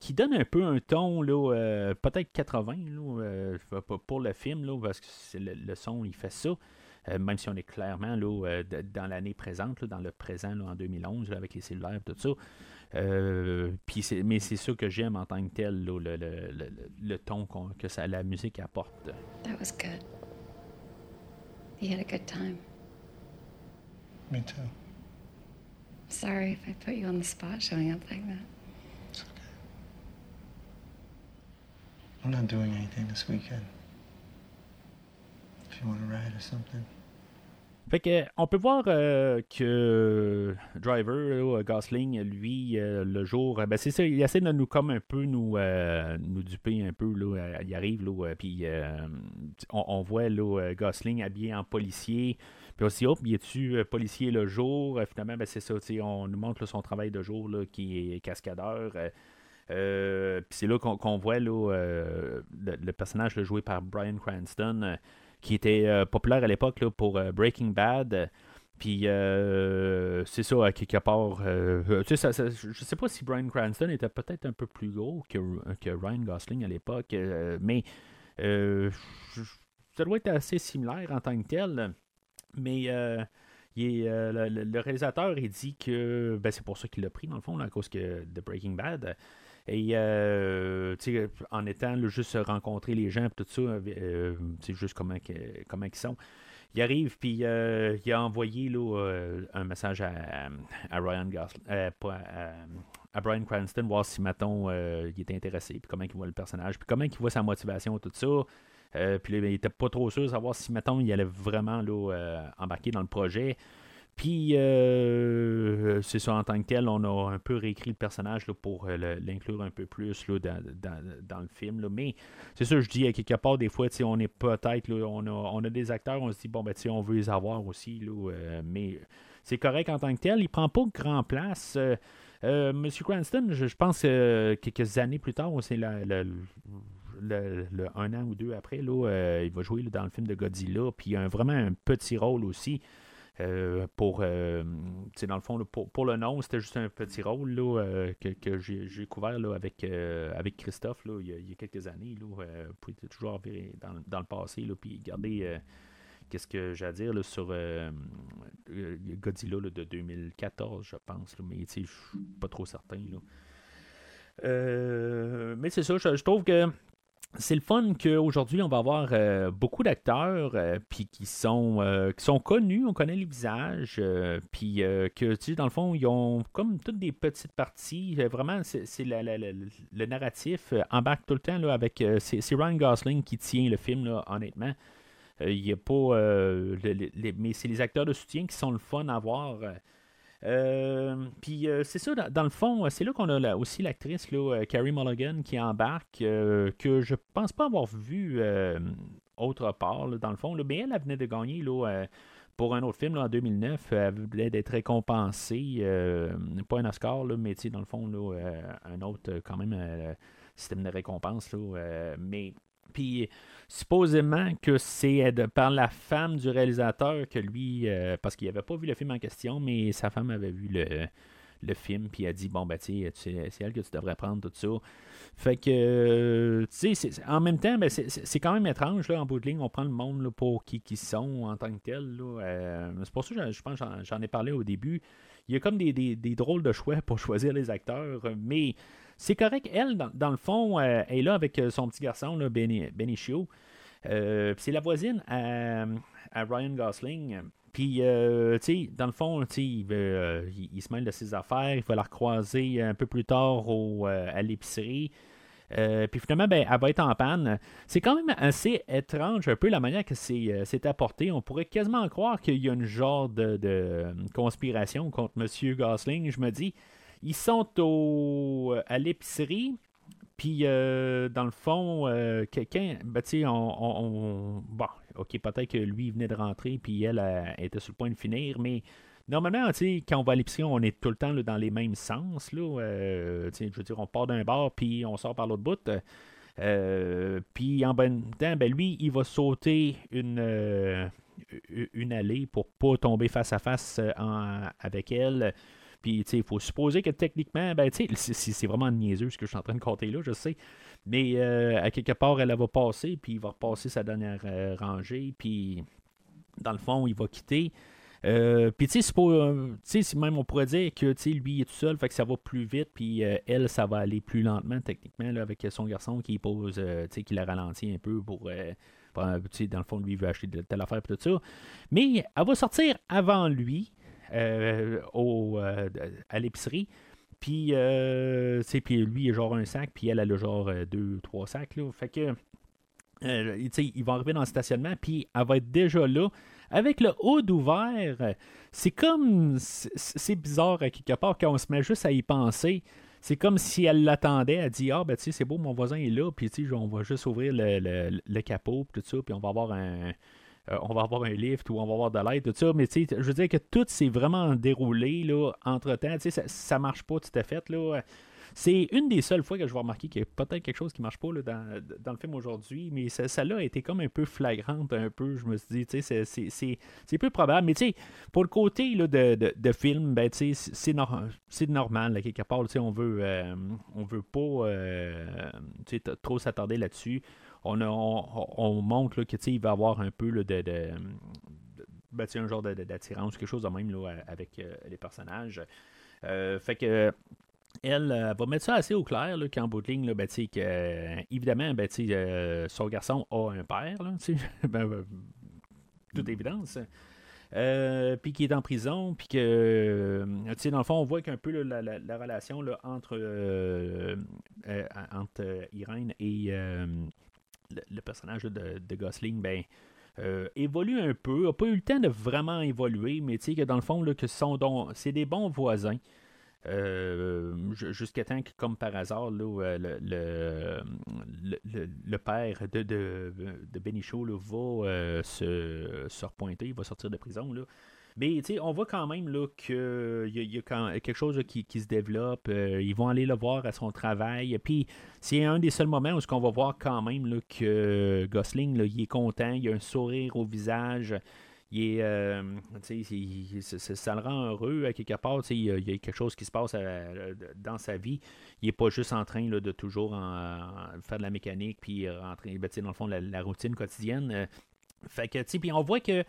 qui donne un peu un ton, peut-être 80 là, pour le film, parce que le, son, il fait ça. Euh, même si on est clairement là, euh, dans l'année présente, dans le présent en 2011, avec les cellulaires, tout ça. Euh, mais c'est ça que j'aime en tant que tel, le, le, le, le, ton que ça, la musique apporte. That was good. You had a good time. Me too. Sorry if I put you on the spot showing up like that. It's okay. I'm not doing anything this weekend. Fait que, on peut voir euh, que Driver, Gosling, lui, euh, le jour, ben c'est ça, il essaie de nous comme un peu nous, euh, nous duper un peu. Là, il arrive, là, puis on, voit là, Gosling habillé en policier. Puis aussi, hop, il est-tu policier le jour? finalement, ben c'est ça, on nous montre son travail de jour là, qui est cascadeur. puis c'est là qu'on voit là, le, personnage joué par Brian Cranston qui était euh, populaire à l'époque pour euh, Breaking Bad. Puis euh, c'est ça, quelque part. tu sais, je sais pas si Brian Cranston était peut-être un peu plus gros que, que Ryan Gosling à l'époque, mais ça doit être assez similaire en tant que tel. Mais il le, réalisateur il dit que ben, c'est pour ça qu'il l'a pris, dans le fond, à cause que de Breaking Bad. Et euh, en étant juste rencontrer les gens, tout ça, euh, juste comment, comment ils sont. Il arrive, puis euh, il a envoyé là, un message à, à Ryan Gosling, à, Brian Cranston, voir si, mettons, il était intéressé, puis comment il voit le personnage, puis comment il voit sa motivation, tout ça. puis il était pas trop sûr de savoir si, mettons, il allait vraiment là, embarquer dans le projet. Puis, euh, c'est ça, en tant que tel, on a un peu réécrit le personnage là, pour euh, l'inclure un peu plus là, dans, le film. Là. Mais c'est ça, je dis, à quelque part, des fois, on est peut-être, on a, on a des acteurs, on se dit, bon, ben, on veut les avoir aussi. Euh, mais c'est correct en tant que tel. Il prend pas grand place. Monsieur Cranston, je, pense que quelques années plus tard, c'est le, un an ou deux après, là, il va jouer dans le film de Godzilla. Puis il a vraiment un petit rôle aussi. Euh, pour, euh, dans le fond, pour, le nom, c'était juste un petit rôle là, euh, que, j'ai, découvert là, avec, avec Christophe là, il, y a, quelques années. Là, vous pouvez toujours revenir dans, le passé là, puis garder qu'est-ce que j'ai à dire là, sur Godzilla de 2014, je pense. mais je suis pas trop certain. mais c'est ça, je trouve que c'est le fun qu'aujourd'hui, on va avoir euh, beaucoup d'acteurs euh, qui sont euh, qui sont connus, on connaît les visages, puis que tu sais, dans le fond, ils ont comme toutes des petites parties. vraiment, c'est le narratif embarque tout le temps avec. c'est Ryan Gosling qui tient le film, honnêtement. Il n'y a pas. mais c'est les acteurs de soutien qui sont le fun à voir. Euh, puis euh, c'est ça, dans, le fond, c'est là qu'on a aussi l'actrice euh, Carrie Mulligan qui embarque, que je pense pas avoir vu autre part, dans le fond. mais elle, elle venait de gagner là, pour un autre film en 2009. Elle venait d'être récompensée, pas un Oscar, là, mais dans le fond, un autre quand même système de récompense. mais puis supposément que c'est par la femme du réalisateur que lui, euh, parce qu'il n'avait pas vu le film en question, mais sa femme avait vu le, le film, puis a dit Bon, ben, tu sais, c'est elle que tu devrais prendre, tout ça. Fait que, tu sais, en même temps, ben, c'est quand même étrange, là, en bout de ligne, on prend le monde là, pour qui ils sont en tant que tel. Euh, c'est pour ça que je pense j'en ai parlé au début. Il y a comme des, des, des, drôles de choix pour choisir les acteurs, mais c'est correct. Elle, dans, le fond, euh, elle est là avec euh, son petit garçon, là, Benicio. Euh, c'est la voisine à, Ryan Gosling. Puis, tu sais, dans le fond, il, il, se mêle de ses affaires. Il va la recroiser un peu plus tard au, à l'épicerie. puis finalement, ben, elle va être en panne. C'est quand même assez étrange un peu la manière que c'est apporté. On pourrait quasiment croire qu'il y a une genre de conspiration contre M. Gosling. Je me dis, ils sont au, à l'épicerie. Puis, euh, dans le fond, euh, quelqu'un, ben, tu sais, on, Bon, ok, peut-être que lui, venait de rentrer, puis elle, était sur le point de finir, mais normalement, tu quand on va à l'épicerie, on est tout le temps dans les mêmes sens, là. Euh, je veux dire, on part d'un bar, puis on sort par l'autre bout. puis, en même temps, ben, lui, il va sauter une, une allée pour pas tomber face à face avec elle. Puis, il faut supposer que techniquement, ben, c'est vraiment niaiseux ce que je suis en train de compter là, je sais. Mais euh, à quelque part, elle, va passer, puis il va repasser sa dernière euh, rangée, puis dans le fond, il va quitter. Euh, puis tu sais, même on pourrait dire que lui est tout seul, fait que ça va plus vite, puis elle, ça va aller plus lentement techniquement là, avec son garçon qui pose, qui la ralentit un peu pour, dans le fond, lui il veut acheter telle affaire et tout ça. Mais elle va sortir avant lui. Euh, au, euh, à l'épicerie. Puis, euh, puis lui, il a genre un sac, puis elle, elle a genre deux, trois sacs. Là. Fait que, euh, ils vont arriver dans le stationnement, puis elle va être déjà là. Avec le haut ouvert, c'est comme. C'est bizarre à quelque part quand on se met juste à y penser. C'est comme si elle l'attendait. Elle dit Ah, ben, tu sais, c'est beau, mon voisin est là, puis, tu sais, on va juste ouvrir le, le, le capot, puis tout ça, puis on va avoir un, euh, on va avoir un lift ou on va avoir de l'aide, tout ça. Mais tu sais, je veux dire que tout s'est vraiment déroulé là, entre-temps. Tu sais, ça, ça marche pas tout à fait. Là. C'est une des seules fois que je vais remarquer qu'il y a peut-être quelque chose qui marche pas là, dans, le film aujourd'hui, mais celle-là a été comme un peu flagrante, un peu. Je me suis dit, tu sais, c'est peu probable. Mais tu sais, pour le côté là, de, de, film, ben, tu sais, c'est normal, là, quelque part. Tu sais, on veut, euh, on veut pas euh, trop s'attarder là-dessus on, on, montre là, qu'il va avoir un peu de, de, ben, un genre d'attirance, quelque chose de même là, avec euh, les personnages. Euh, fait que elle va mettre ça assez au clair qu'en bout de ligne, là, ben, que, évidemment, ben, euh, son garçon a un père, ben, toute évidence. puis qui est en prison, puis que, dans le fond, on voit qu'un peu la, la, relation là, entre, entre Irène et le, personnage de, Gosling, ben, évolue un peu, n'a pas eu le temps de vraiment évoluer, mais tu sais que dans le fond, là, que c'est des bons voisins. jusqu'à temps que, comme par hasard, là, le, le, père de, de, de va se, se, repointer, il va sortir de prison. Là. Mais on voit quand même qu'il y, a, quelque chose qui, se développe. Euh, ils vont aller le voir à son travail. Puis c'est un des seuls moments où on va voir quand même là, que Gosling il est content, il a un sourire au visage. Il est, euh, ça, le rend heureux à quelque part. Il y, a, quelque chose qui se passe euh, dans sa vie. Il n'est pas juste en train de toujours faire de la mécanique puis rentrer ben, dans le fond la, routine quotidienne. Fait que, puis on voit que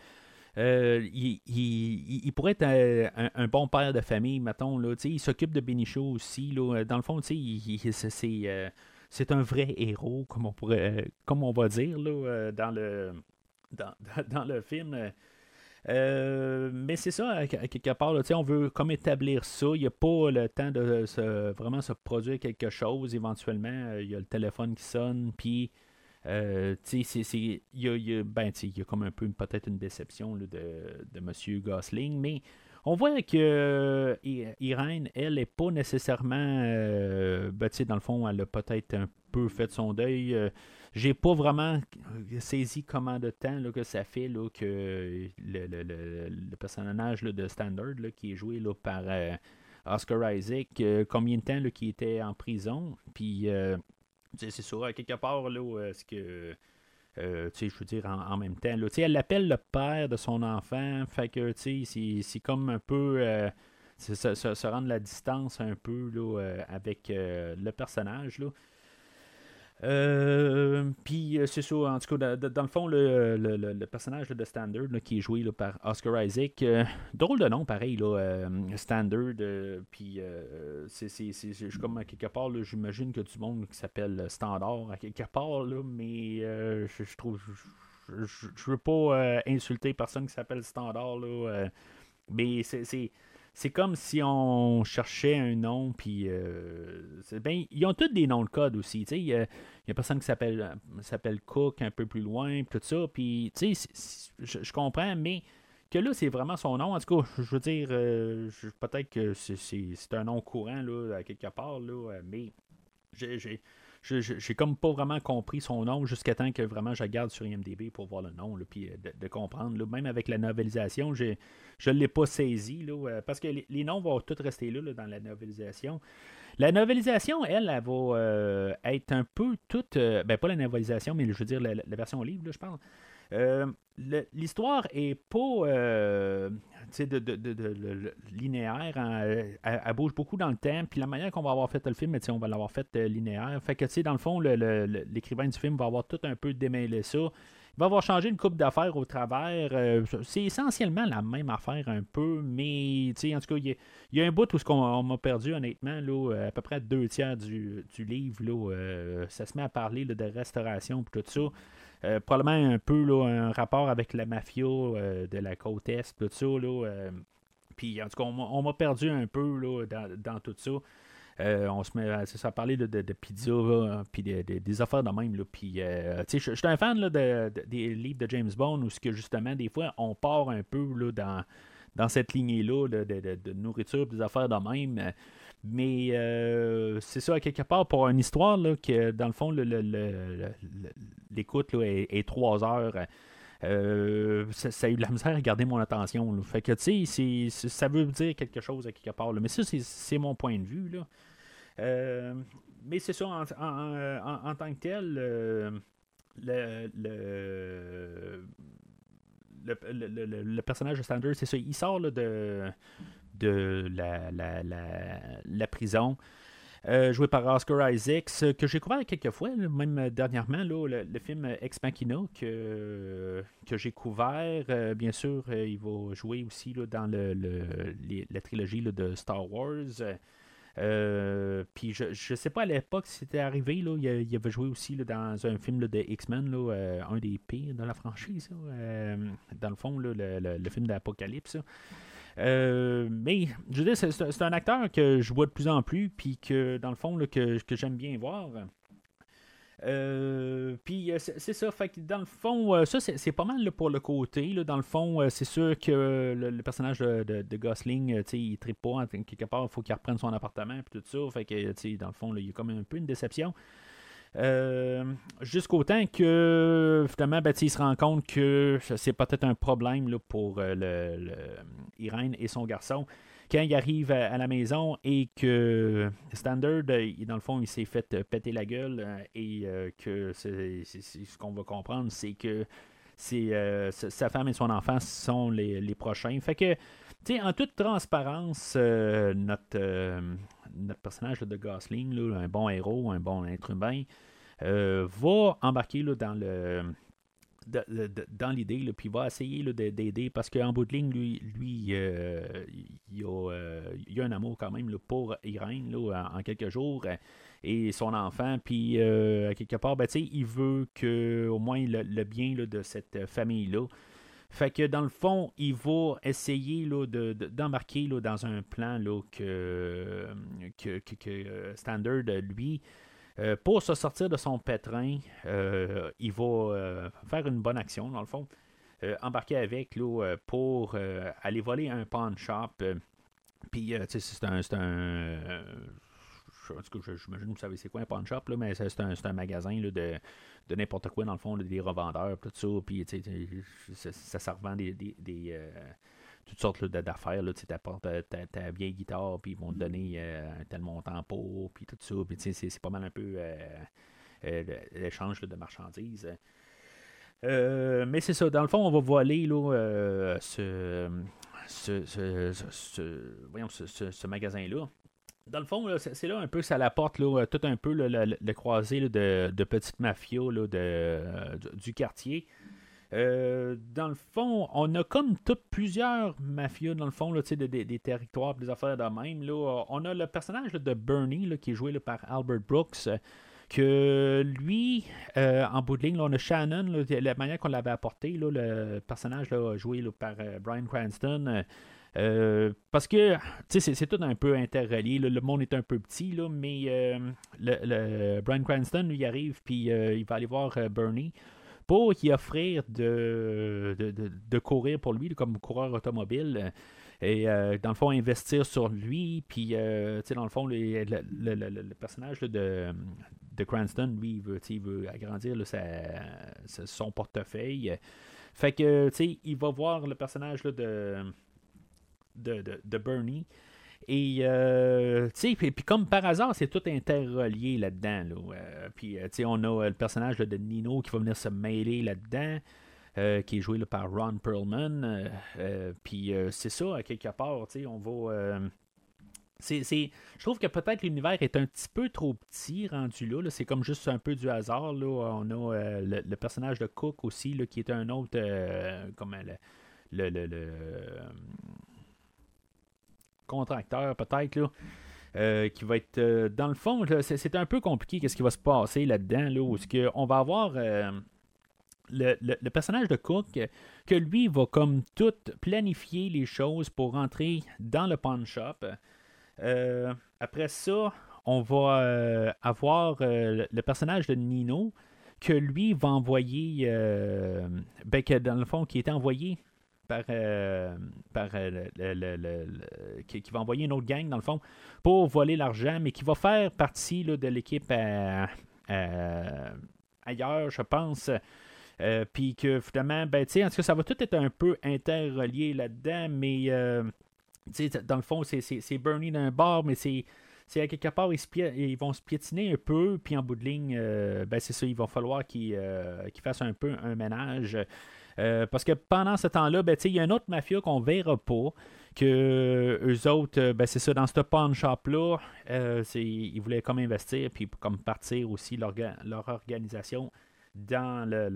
euh, il, pourrait être euh, un, bon père de famille, mettons. Là, il s'occupe de Benichot aussi. Là. Dans le fond, c'est, euh, c'est un vrai héros, comme on, pourrait, comme on va dire là, dans, le, dans, le film. mais c'est ça, quelque part, on veut comme établir ça. Il n'y a pas le temps de vraiment se produire quelque chose. Éventuellement, il y a le téléphone qui sonne, puis euh, il y a, comme un peu peut-être une déception de, de M. Gosling, mais on voit que euh, Irène, elle, n'est pas nécessairement. Euh, ben, dans le fond, elle a peut-être un peu fait son deuil. J'ai pas vraiment saisi comment de temps là, que ça fait là, que le, le, le, personnage de Standard qui est joué là, par Oscar Isaac, combien de temps qui était en prison. Puis c'est à quelque part, là, est-ce que. Euh, je veux dire, en, même temps. Là, elle l'appelle le père de son enfant. Fait que, c'est comme un peu. Euh, se, rendre la distance un peu là, euh, avec le personnage. Là. Euh, puis euh, c'est ça, en tout cas, dans, le fond, le, personnage de Standard qui est joué par Oscar Isaac, euh, drôle de nom, pareil, là, Standard. puis c'est comme à quelque part, j'imagine que du monde qui s'appelle Standard à quelque part, là, mais je, trouve. Je, veux pas insulter personne qui s'appelle Standard, là, mais c'est c'est comme si on cherchait un nom, puis euh, ben, ils ont tous des noms de code aussi. Il y, a, personne qui s'appelle s'appelle Cook un peu plus loin, tout ça. Puis, je, comprends, mais que là, c'est vraiment son nom. En tout cas, je veux dire, euh, peut-être que c'est un nom courant là, à quelque part, là, mais j'ai j'ai comme pas vraiment compris son nom jusqu'à temps que vraiment je regarde sur IMDB pour voir le nom, là, puis euh, de, comprendre. Là. Même avec la novelisation, je ne l'ai pas saisi, là, euh, parce que les, noms vont tous rester là, dans la novelisation. La novelisation, elle, elle, va euh, être un peu toute. ben, pas la novelisation, mais je veux dire la, version livre, je pense. L'histoire est pas de, de, de, linéaire. Hein, elle, bouge beaucoup dans le temps. Puis la manière qu'on va avoir fait le film, on va l'avoir fait euh, linéaire. Fait que, dans le fond, l'écrivain du film va avoir tout un peu démêlé ça. Il va avoir changé une coupe d'affaires au travers. Euh, c'est essentiellement la même affaire un peu, mais en tout cas, il y, a un bout où ce qu'on m'a perdu honnêtement, là, à peu près deux tiers du, livre. Là, euh, ça se met à parler de restauration et tout ça. Euh, probablement un peu là, un rapport avec la mafia euh, de la côte Est, tout ça. Là, euh, puis en tout cas, on, m'a perdu un peu là, dans, tout ça. on se met à, parler de, de, pizza, puis des affaires de même. Puis, je suis un fan là, des livres de James Bond où que justement, des fois, on part un peu là, dans, dans cette lignée-là de, de, nourriture, des affaires de même. Mais euh, c'est ça, quelque part, pour une histoire, là, que dans le fond, l'écoute est, trois heures. Euh, ça, a eu de la misère à garder mon attention. Fait que, tu sais, ça veut dire quelque chose à quelque part. Mais ça, c'est mon point de vue. Là. Euh, mais c'est ça, en, tant que tel, le, le, personnage de Sanders, c'est ça, il sort de, de la, la, la, prison. Euh, joué par Oscar Isaacs, que j'ai couvert quelques fois, même dernièrement, là, le, film Ex Machina que, que j'ai couvert. Euh, bien sûr, euh, il va jouer aussi là, dans le, la trilogie de Star Wars. puis je, je sais pas à l'époque si c'était arrivé, là, il, avait joué aussi dans un film de X-Men, un des pires de la franchise, dans le fond, le, le, film d'Apocalypse. Euh, mais je veux dire, c'est un acteur que je vois de plus en plus, puis que dans le fond, que, j'aime bien voir. Euh, puis c'est ça, fait que dans le fond, ça c'est pas mal pour le côté. Là, dans le fond, c'est sûr que le, personnage de, Gosling, il tripe pas. Quelque part, il faut qu'il reprenne son appartement et tout ça. Fait que dans le fond, il y a comme un peu une déception. Jusqu'au temps que finalement, ben, il se rend compte que c'est peut-être un problème là, pour le, Irène et son garçon quand il arrive à, la maison et que Standard, euh, dans le fond, il s'est fait euh, péter la gueule euh, et que c'est, ce qu'on va comprendre, c'est que c'est, sa femme et son enfant sont les, prochains. Fait que, en toute transparence, notre, notre personnage de Gosling, un bon héros, un bon être humain, va embarquer dans le dans l'idée, puis va essayer d'aider parce qu'en bout de ligne, lui, lui euh, il, a, euh, a, un amour quand même pour Irène en, quelques jours euh, et son enfant. Puis quelque part, ben, il veut que au moins le, bien de cette famille-là. Fait que dans le fond, il va essayer d'embarquer dans un plan que, que, que Standard, lui, euh, pour se sortir de son pétrin, euh, il va euh, faire une bonne action, dans le fond. embarquer avec là, pour aller voler un pawn shop. Puis, c'est un. C'est un j'imagine que vous savez c'est quoi un pawn shop, là, mais c'est un, un, magasin là, de, de n'importe quoi, dans le fond, des revendeurs, tout ça. Puis, ça, ça, ça revend des, des, des toutes sortes d'affaires. Tu apportes euh, ta, vieille guitare, puis ils vont te donner euh, un tel montant pour, puis tout ça. Puis c'est pas mal un peu euh, l'échange de marchandises. mais c'est ça, dans le fond, on va voler là, ce, ce, ce, ce, magasin-là. Dans le fond, c'est là un peu, ça l'apporte là, tout un peu le, croisé de, petites mafias de, du quartier. Euh, dans le fond, on a comme toutes plusieurs mafieux, dans le fond, des, des territoires, des affaires de même. Là. On a le personnage de Bernie, qui est joué par Albert Brooks, que lui, euh, en bout de ligne, on a Shannon, la manière qu'on l'avait apporté, le personnage joué par euh, Brian Cranston. Parce que c'est tout un peu interrelié. Le monde est un peu petit, là, mais le, Brian Cranston, lui, arrive, puis il va aller voir Bernie pour y offrir de, de, courir pour lui comme coureur automobile. Et euh, dans le fond, investir sur lui. Puis, euh, sais, dans le fond, le, personnage de, de Cranston, lui, il veut, il veut agrandir son portefeuille. Fait que, tu sais, il va voir le personnage de, de, Bernie. Et, euh, tu sais, puis, comme par hasard, c'est tout interrelié là-dedans. Là. Euh, puis, euh, tu sais, on a le personnage de Nino qui va venir se mêler là-dedans, qui est joué par Ron Perlman. puis, c'est ça, à quelque part, tu sais, on va. c'est, je trouve que peut-être l'univers est un petit peu trop petit rendu là. C'est comme juste un peu du hasard. Là. On a le, personnage de Cook aussi, là, qui est un autre. comme le, le, le contracteur, peut-être, là. Euh, qui va être euh, dans le fond, c'est un peu compliqué qu'est-ce qui va se passer là-dedans, là, où que on va avoir euh, le, personnage de Cook que lui va comme tout planifier les choses pour rentrer dans le pawn shop. après ça, on va avoir le, personnage de Nino que lui va envoyer, ben, que dans le fond, qui est envoyé par, euh, par euh, le, qui, va envoyer une autre gang, dans le fond, pour voler l'argent, mais qui va faire partie de l'équipe ailleurs, je pense. Euh, puis que finalement, ben, en tout cas, ça va tout être un peu interrelié là-dedans, mais dans le fond, c'est Bernie d'un bord, mais c'est c'est quelque part, ils, vont se piétiner un peu, puis en bout de ligne, ben c'est ça, il va falloir qu'ils fassent un peu un ménage. Euh, parce que pendant ce temps-là, ben, il y a un autre mafia qu'on verra pas. Que eux autres, euh, ben, c'est ça, dans ce pawn shop-là, euh, ils voulaient comme investir, puis comme partir aussi leur, organisation dans le,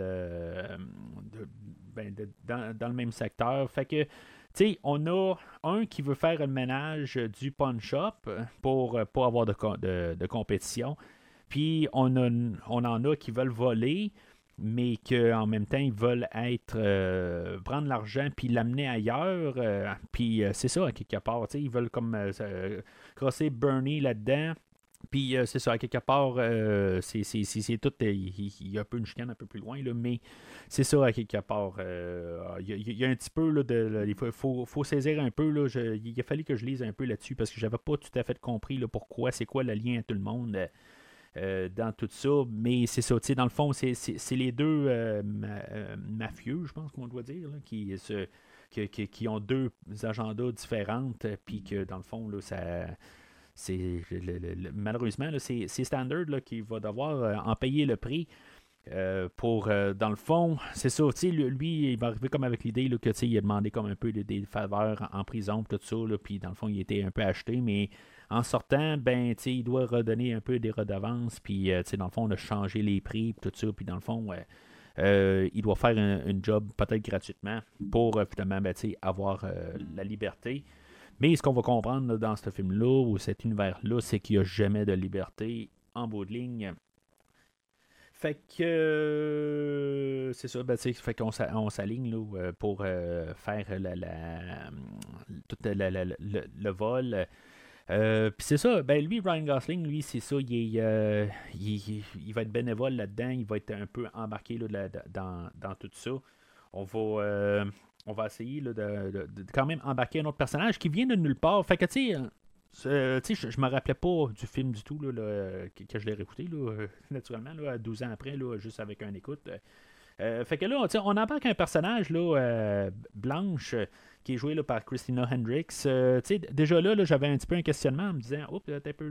ben, dans, le même secteur. Fait que sais, on a un qui veut faire le ménage du pawn shop pour pas avoir de, compétition. Puis on en a qui veulent voler mais qu'en même temps, ils veulent être euh, prendre l'argent puis l'amener ailleurs. Euh, puis euh, c'est ça, à quelque part. Ils veulent comme crosser Bernie là-dedans. Puis c'est ça, à quelque part, c'est tout. Il y, a un peu une chicane un peu plus loin, là, mais c'est ça, à quelque part. Il y, a un petit peu là, de. Il faut, faut, saisir un peu. Là, il a fallu que je lise un peu là-dessus parce que j'avais pas tout à fait compris là, pourquoi, c'est quoi le lien à tout le monde. Dans tout ça, mais c'est ça, dans le fond, c'est les deux mafieux, je pense qu'on doit dire, qui se, ont deux agendas différentes, euh, puis que dans le fond, là, ça. C'est, malheureusement, c'est, Standard là, qui va devoir euh, en payer le prix. Euh, pour, dans le fond, c'est ça, lui, il va arriver comme avec l'idée que il a demandé comme un peu des, faveurs en prison, tout ça, puis dans le fond, il était un peu acheté, mais en sortant, ben, il doit redonner un peu des redevances, puis dans le fond, on a changé les prix, tout ça, puis dans le fond, euh, il doit faire un, job peut-être gratuitement pour euh, finalement ben, avoir euh, la liberté. Mais ce qu'on va comprendre dans ce film-là ou cet univers-là, c'est qu'il n'y a jamais de liberté en bout de ligne. Fait que c'est ça, ben, fait qu'on on s'aligne pour faire tout le vol. Euh, puis c'est ça, ben lui, Ryan Gosling, lui, c'est ça, il, euh, il, va être bénévole là-dedans, il va être un peu embarqué là, dans, dans, tout ça. On va, euh, on va essayer là, de, quand même embarquer un autre personnage qui vient de nulle part. Fait que, tu sais, je, je me rappelais pas du film du tout là, que, je l'ai réécouté, naturellement, là, 12 ans après, juste avec un écoute. fait que là, on embarque un personnage là, blanche qui est joué là, par Christina Hendricks. Euh, déjà là, j'avais un petit peu un questionnement en me disant oh,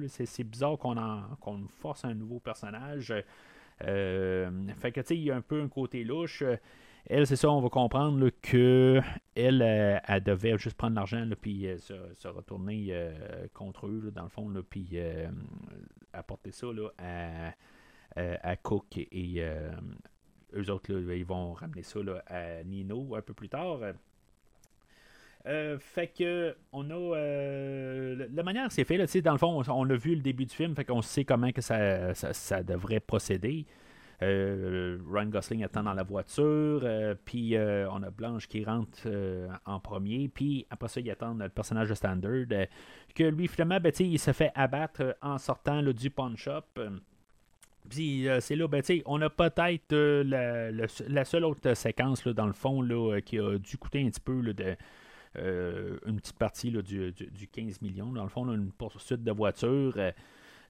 c'est, bizarre qu'on, qu'on force un nouveau personnage. Euh, fait que il y a un peu un côté louche. Elle, c'est ça, on va comprendre que elle, euh, devait juste prendre l'argent puis se, retourner contre eux, dans le fond, puis apporter ça à, à, Cook et eux autres, ils vont ramener ça à Nino un peu plus tard. Euh, fait que on a euh, la manière c'est fait là, dans le fond on, a vu le début du film fait qu'on sait comment que ça, ça, devrait procéder. Euh, Ryan Gosling attend dans la voiture puis on a Blanche qui rentre en premier puis après ça il attend le personnage de Standard que lui finalement ben, il se fait abattre en sortant du pawn shop. Puis c'est là, ben, on a peut-être la, la, seule autre séquence là, dans le fond là, qui a dû coûter un petit peu de, euh, une petite partie du, 15 millions. Dans le fond, on a une poursuite de voiture. Euh,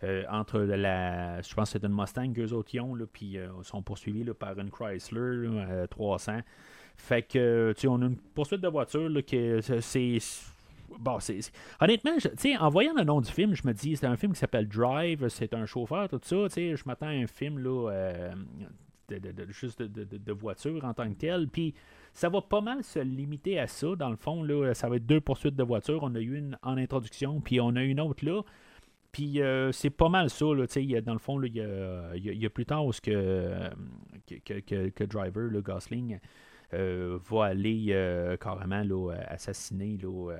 euh, entre la. Je pense que c'est une Mustang qu'eux autres y ont, là, puis sont poursuivis là, par une Chrysler 300. Fait que, tu sais, on a une poursuite de voiture là, que c'est. Bon, c'est. Honnêtement, en voyant le nom du film, je me dis, c'est un film qui s'appelle Drive, c'est un chauffeur, tout ça. Je m'attends à un film là, de, juste de, voiture en tant que tel. Puis ça va pas mal se limiter à ça. Dans le fond, là, ça va être deux poursuites de voiture. On a eu une en introduction, puis on a une autre là. Puis euh, c'est pas mal ça. Là, dans le fond, il y, a, plus tard que, que, que, Driver, le Gosling, euh, va aller euh, carrément assassiner là,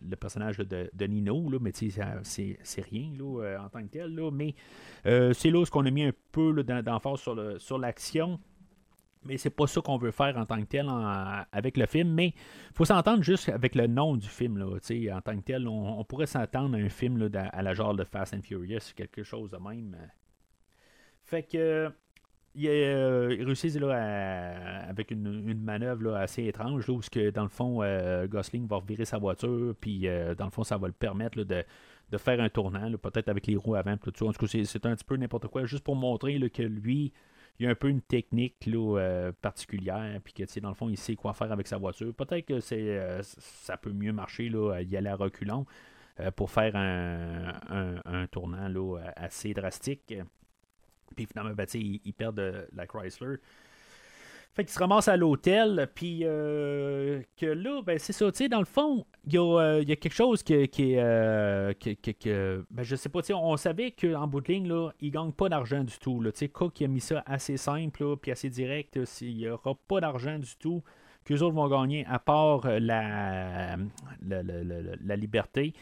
le, personnage de, de, Nino, mais c'est rien en tant que tel. Mais c'est là ce qu'on a mis un peu d'emphase sur l'action mais c'est pas ça qu'on veut faire en tant que tel avec le film. Mais faut s'entendre juste avec le nom du film. Là, en tant que tel, on, pourrait s'entendre à un film à la genre de Fast and Furious, quelque chose de même. Fait que. Il, euh, réussit là, avec une, manœuvre assez étrange, là, où que, dans le fond, euh, Gosling va revirer sa voiture, puis euh, dans le fond, ça va le permettre de, faire un tournant, peut-être avec les roues avant, tout ça. En tout cas, c'est un petit peu n'importe quoi, juste pour montrer que lui, il y a un peu une technique là, euh, particulière, puis que dans le fond, il sait quoi faire avec sa voiture. Peut-être que euh, ça peut mieux marcher là, y aller à reculons euh, pour faire un, un, tournant là, assez drastique. Puis finalement, ben, il, il perd la Chrysler. Fait qu'il se ramasse à l'hôtel, puis euh, que là, ben c'est ça, tu sais, dans le fond, il y, euh, y, a quelque chose qui, qui, euh, ben je sais pas, tu sais, on savait qu'en bout de ligne, là, il gagne pas d'argent du tout, tu sais, Cook a mis ça assez simple, puis assez direct, il n'y aura pas d'argent du tout qu'eux autres vont gagner, à part la, la, la, liberté.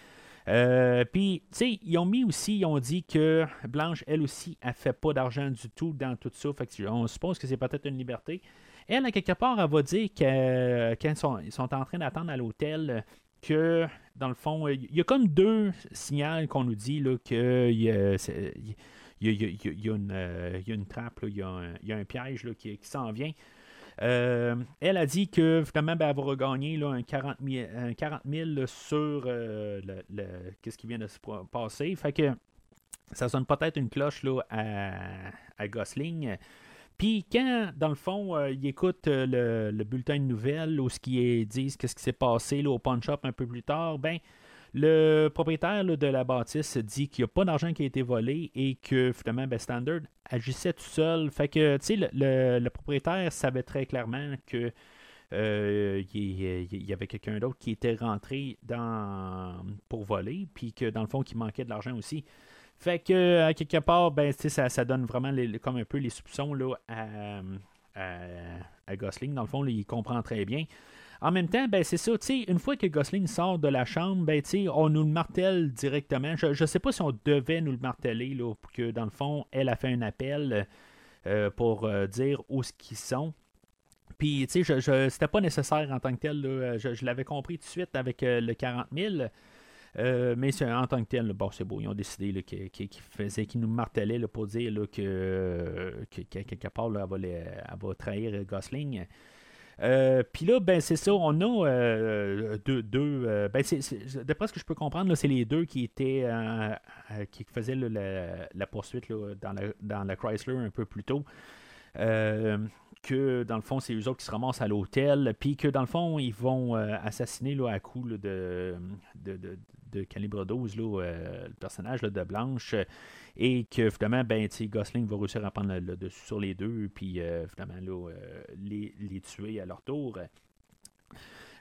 Puis, tu sais, ils ont mis aussi, ils ont dit que Blanche, elle aussi, elle fait pas d'argent du tout dans tout ça. Fait que on suppose que c'est peut-être une liberté. Elle, à quelque part, elle va dire que, quand ils sont, en train d'attendre à l'hôtel, que, dans le fond, il y a comme deux signaux qu'on nous dit qu'il y a, y, une, trappe, il y, a un piège qui, s'en vient. Euh, elle a dit que finalement, ben, elle va regagner là, un 40 000, sur euh, le, qu'est-ce qui vient de se passer. Fait que ça sonne peut-être une cloche là, à, Gosling. Puis quand, dans le fond, euh, il écoute le, bulletin de nouvelles ou ce qui dit qu'est-ce qui s'est passé là, au punch-up un peu plus tard, ben le propriétaire de la bâtisse dit qu'il n'y a pas d'argent qui a été volé et que finalement, ben, Standard agissait tout seul. Fait que, tu sais, le, propriétaire savait très clairement que euh, il, y avait quelqu'un d'autre qui était rentré pour voler, puis que dans le fond, qu'il manquait de l'argent aussi. Fait que, quelque part, ben, ça, ça donne vraiment comme un peu les soupçons là, à, Gosling. Dans le fond, il comprend très bien. En même temps, ben, c'est ça, une fois que Gosling sort de la chambre, ben, on nous le martèle directement. Je ne sais pas si on devait nous le marteler, là, pour que dans le fond, elle a fait un appel euh, pour euh, dire où ce qu'ils sont. Puis, tu sais, je, c'était pas nécessaire en tant que tel. je, l'avais compris tout de suite avec euh, le 40 000. mais en tant que tel, bon, c'est beau. Ils ont décidé qu'ils faisaient, qu'ils nous martelaient pour dire que, quelque part, va elle, va trahir Gosling. Euh, puis là, ben c'est ça, on a euh, deux. deux euh, ben d'après ce que je peux comprendre, c'est les deux qui étaient qui faisaient la, poursuite dans, la, dans la Chrysler un peu plus tôt. Que dans le fond, c'est eux autres qui se ramassent à l'hôtel, puis que dans le fond, ils vont assassiner là, à coup de, de, de, calibre 12 le personnage de Blanche et que finalement, ben, Gosling va réussir à prendre le, dessus sur les deux, puis euh, finalement euh, les, tuer à leur tour.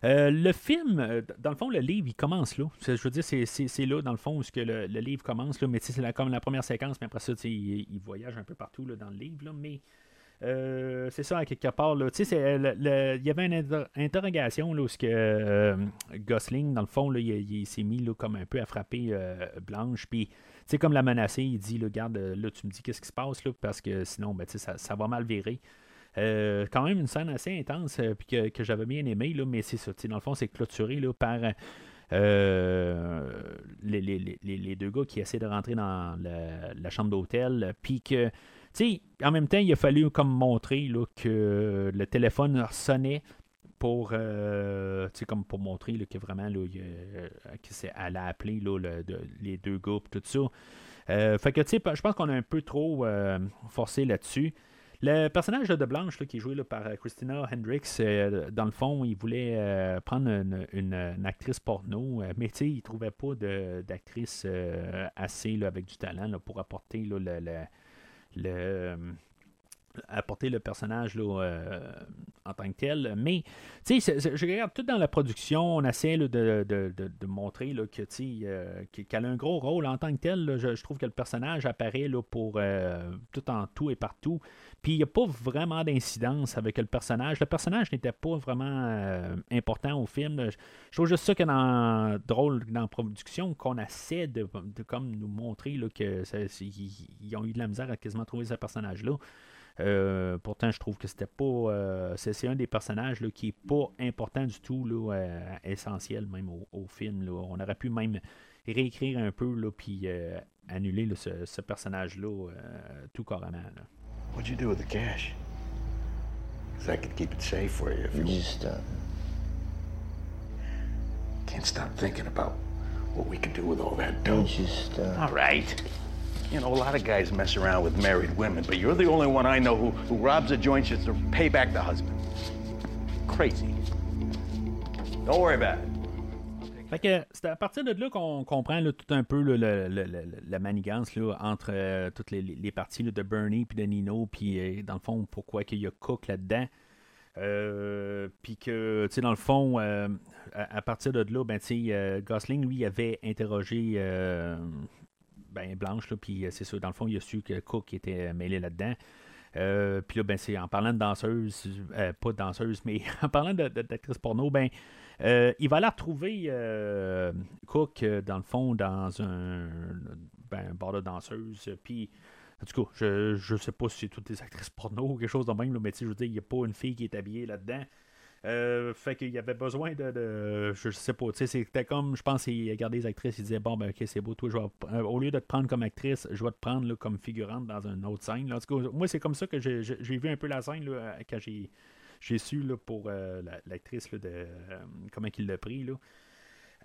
Euh, le film, dans le fond, le livre, il commence là. Je veux dire, c'est là, dans le fond, où que le, livre commence, là, mais c'est comme la première séquence, mais après ça, il, il, voyage un peu partout là, dans le livre, là, mais c'est ça, à quelque part. Là. il y avait une interrogation là, où que, Gosling, dans le fond, là, il, s'est mis là, comme un peu à frapper Blanche, puis c'est comme la menacer, il dit, regarde, euh, là, tu me dis qu'est-ce qui se passe, là, parce que sinon, ben, ça, ça va mal virer. Euh, quand même une scène assez intense euh, que, que j'avais bien aimé, là, mais c'est ça. Dans le fond, c'est clôturé là, par les, les, les, deux gars qui essaient de rentrer dans la, chambre d'hôtel. Puis que, en même temps, il a fallu comme montrer là, que le téléphone sonnait pour, euh, comme pour montrer là, que vraiment là, euh, elle a appelé là, les deux groupes, tout ça. Euh, fait que, je pense qu'on a un peu trop forcé là-dessus. Le personnage de Blanche, qui est joué par Christina Hendricks, dans le fond, il voulait prendre une, actrice porno, mais tu sais, il trouvait pas d'actrice assez avec du talent pour apporter le, le apporter le personnage là, euh, en tant que tel. Mais, tu sais, je regarde tout dans la production, on essaie de, de, de, montrer là, que, euh, qu'elle a un gros rôle en tant que tel. je, trouve que le personnage apparaît là, pour euh, tout en tout et partout. Puis il n'y a pas vraiment d'incidence avec le personnage. Le personnage n'était pas vraiment important au film. Je, trouve juste ça que dans drôle dans la production, qu'on essaie de, comme nous montrer là, que ils ont eu de la misère à quasiment trouver ce personnage-là. Euh, pourtant, je trouve que c'était pas. Euh, c'est, un des personnages là, qui est pas important du tout, là, euh, essentiel même au, film. On aurait pu même réécrire un peu, là, puis annuler ce, personnage-là tout carrément. What'd you do with the cash? Because I could keep it safe for you if you. Just uh... can't stop thinking about what we could do with all that dough. Don't just. Uh... All right. You know, a lot of guys mess around with married women, but you're the only one I know who, who robs a joint just to pay back the husband. Crazy. Don't worry about it. Fait que c'est à partir de là qu'on comprend tout un peu la manigance entre euh, toutes les, parties de Bernie puis de Nino, puis euh, dans le fond, pourquoi qu'il y a Cook là-dedans. Euh, puis que, dans le fond, à, partir de là, ben, Gosling, lui, avait interrogé ben, Blanche, puis c'est ça, dans le fond, il a su que Cook était mêlé là-dedans. Puis là, ben, c'est en parlant de danseuse, pas de danseuse, mais en parlant d'actrice porno, ben, il va la retrouver Cook, dans le fond, dans un, ben, bar de danseuse. Puis, en tout cas, je, je sais pas si c'est toutes des actrices porno ou quelque chose de même, mais je veux dire, il n'y a pas une fille qui est habillée là-dedans. Euh, fait qu'il y avait besoin de, je sais pas, tu sais, c'était comme, je pense, il regardait les actrices, il disait, bon, ben, ok, c'est beau, toi, je vais, au lieu de te prendre comme actrice, je vais te prendre comme figurante dans une autre scène. En tout cas, moi, c'est comme ça que j'ai vu un peu la scène là, quand j'ai su là, pour l'actrice de comment il l'a pris. Là.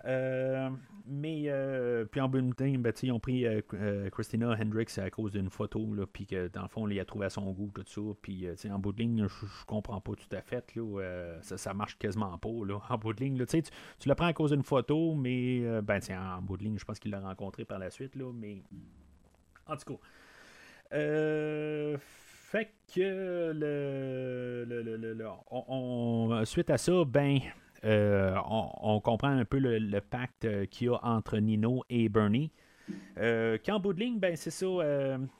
Euh, mais, euh, puis en bout de ben, ils ont pris euh, Christina Hendricks à cause d'une photo, puis que dans le fond, il a trouvé à son goût, tout ça. Puis, en bout de ligne, je comprends pas tout à fait. Là, ça, ça, marche quasiment pas. Là, en bout de ligne, tu, tu le prends à cause d'une photo, mais, ben, en bout de ligne, je pense qu'il l'a rencontré par la suite. Là, mais, en tout cas. Fait que le, le, on, suite à ça, ben euh, on, comprend un peu le, pacte euh, qu'il y a entre Nino et Bernie. Euh, qu'en bout de ligne, ben c'est ça,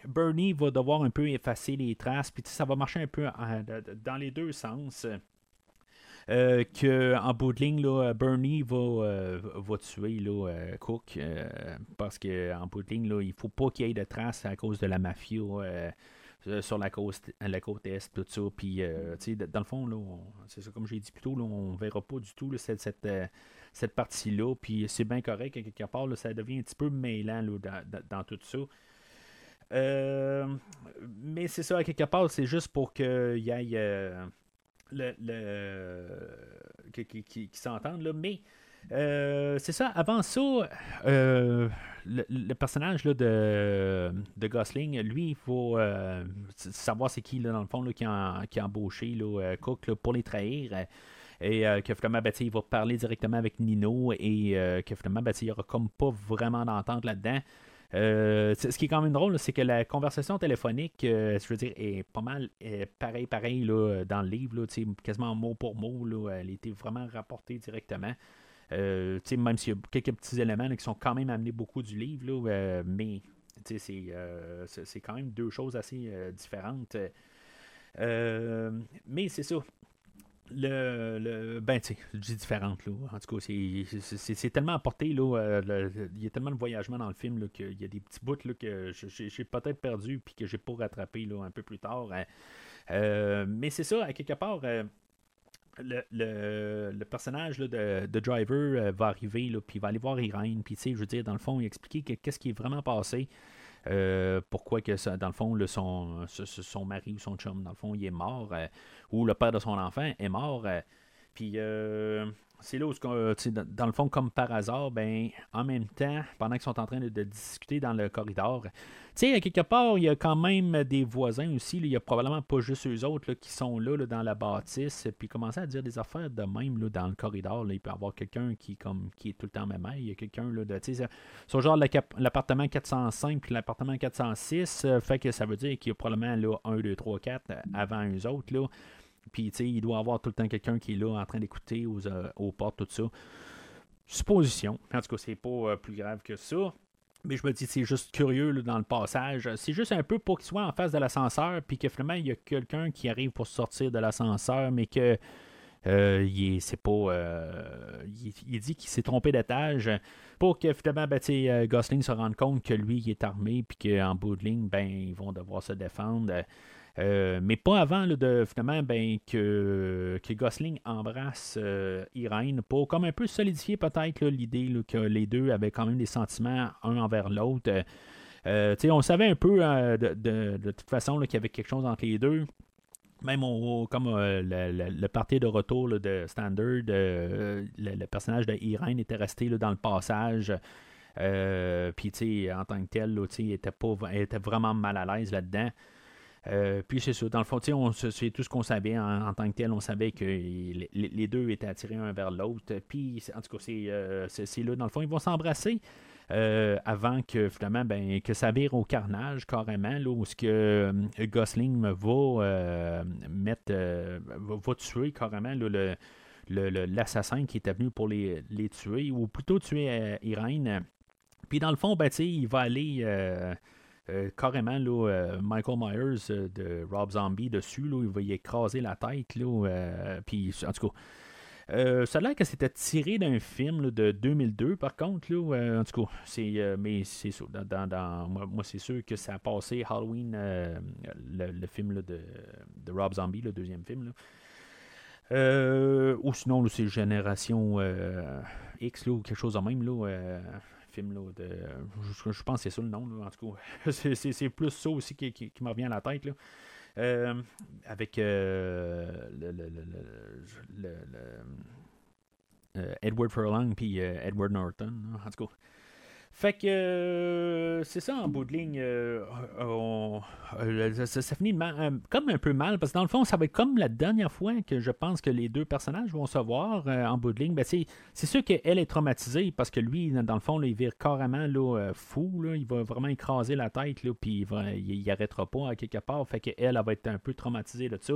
Bernie va devoir un peu effacer les traces, puis ça va marcher un peu dans les deux sens. que en bout de ligne, là, Bernie va, va tuer là, Cook parce qu'en bout de ligne, là, il faut pas qu'il y ait de traces à cause de la mafia euh, sur la côte, la côte est, tout ça. Puis, euh, dans le fond, là, c'est ça, comme j'ai dit plus tôt, là, on verra pas du tout cette, cette, euh, cette partie-là. Puis, c'est bien correct, quelque part, ça devient un petit peu mêlant dans, tout ça. mais c'est ça, à quelque part, c'est juste pour qu'il y ait le, le qui, qui, s'entendent. Là. Mais c'est ça, avant ça, le, personnage là, de, de Gosling, lui, il faut euh, savoir c'est qui, là, dans le fond, là, qui, a, qui a embauché euh, Cook pour les trahir. Euh, et que finalement, ben, il va parler directement avec Nino et que finalement, ben, il aura comme pas vraiment d'entente là-dedans. ce qui est quand même drôle, c'est que la conversation téléphonique, je veux dire, est pas mal pareil, pareil là, dans le livre, là, quasiment mot pour mot. Là, elle était vraiment rapportée directement. Euh, même s'il y a quelques petits éléments qui sont quand même amenés beaucoup du livre, là, euh, mais euh, c'est, quand même deux choses assez différentes. mais c'est ça. Le, le, ben, tu je dis différente, là. En tout cas, c'est, tellement apporté, là. il y a tellement de voyagement dans le film, qu'il y a des petits bouts, là, que j'ai, peut-être perdu, puis que j'ai pas rattrapé, là, un peu plus tard. Hein. mais c'est ça, à quelque part, le, personnage de, Driver euh, va arriver, puis va aller voir Irene, puis je veux dire, dans le fond, il expliquer qu'est-ce qui est vraiment passé. Euh, pourquoi que dans le fond, son, son, mari ou son chum, dans le fond, il est mort, euh, ou le père de son enfant est mort. puis c'est là où, dans le fond, comme par hasard, ben, en même temps, pendant qu'ils sont en train de, discuter dans le corridor, tu sais, quelque part, il y a quand même des voisins aussi. il y a probablement pas juste eux autres qui sont là, dans la bâtisse, puis commencer à dire des affaires de même là, dans le corridor. il peut y avoir quelqu'un qui, qui est tout le temps même. Il y a quelqu'un de. Tu sais, sur genre l'appartement 405 puis l'appartement 406, euh, fait que ça veut dire qu'il y a probablement là, 1, 2, 3, 4 avant eux autres. Là. Puis, tu sais, il doit avoir tout le temps quelqu'un qui est là en train d'écouter aux, euh, portes, tout ça. Supposition. En tout cas, c'est pas euh, plus grave que ça. Mais je me dis, c'est juste curieux dans le passage. C'est juste un peu pour qu'il soit en face de l'ascenseur, puis que finalement, il y a quelqu'un qui arrive pour sortir de l'ascenseur, mais que euh, il pas. il, dit qu'il s'est trompé d'étage pour que finalement, ben, Gosling se rende compte que lui, il est armé, puis qu'en bout de ligne, ben, ils vont devoir se défendre. Euh, mais pas avant de finalement ben, que, que Gosling embrasse euh, Irene pour comme un peu solidifier peut-être l'idée que les deux avaient quand même des sentiments un envers l'autre. Euh, on savait un peu de, toute façon qu'il y avait quelque chose entre les deux. Même comme le, le, parti de retour de Standard, le, personnage de Irene était resté dans le passage. Puis, en tant que tel, il était, était vraiment mal à l'aise là-dedans. Euh, puis c'est ça, dans le fond, c'est tout ce qu'on savait en, tant que tel. On savait que les, deux étaient attirés un vers l'autre. Puis en tout cas, euh, c'est là, dans le fond, ils vont s'embrasser. Euh, avant que finalement ben, que ça vire au carnage carrément là, où ce que Gosling va mettre va, tuer carrément l'assassin qui était venu pour les, les, tuer ou plutôt tuer Irene puis dans le fond ben, il va aller euh, carrément, euh, Michael Myers euh, de Rob Zombie dessus, il va y écraser la tête. Puis, en tout cas, ça a l'air que c'était tiré d'un film de 2002, par contre. Là, en tout cas, c'est, c'est sûr. Dans, moi, c'est sûr que ça a passé Halloween, le, film de, Rob Zombie, le deuxième film. ou sinon, c'est Génération X, ou quelque chose de même. De. Je, pense que c'est ça le nom, en tout cas. c'est plus ça aussi qui, qui, revient à la tête. Là. avec le, Edward Furlong puis Edward Norton, en tout cas. Fait que euh, c'est ça en bout de ligne. Euh, euh, ça, finit comme un peu mal parce que dans le fond, ça va être comme la dernière fois que je pense que les deux personnages vont se voir en bout de ligne. Ben, c'est sûr qu'elle est traumatisée parce que lui, dans le fond, il vire carrément là, fou. il va vraiment écraser la tête puis il, il, arrêtera pas à quelque part. Fait qu'elle, elle va être un peu traumatisée de ça.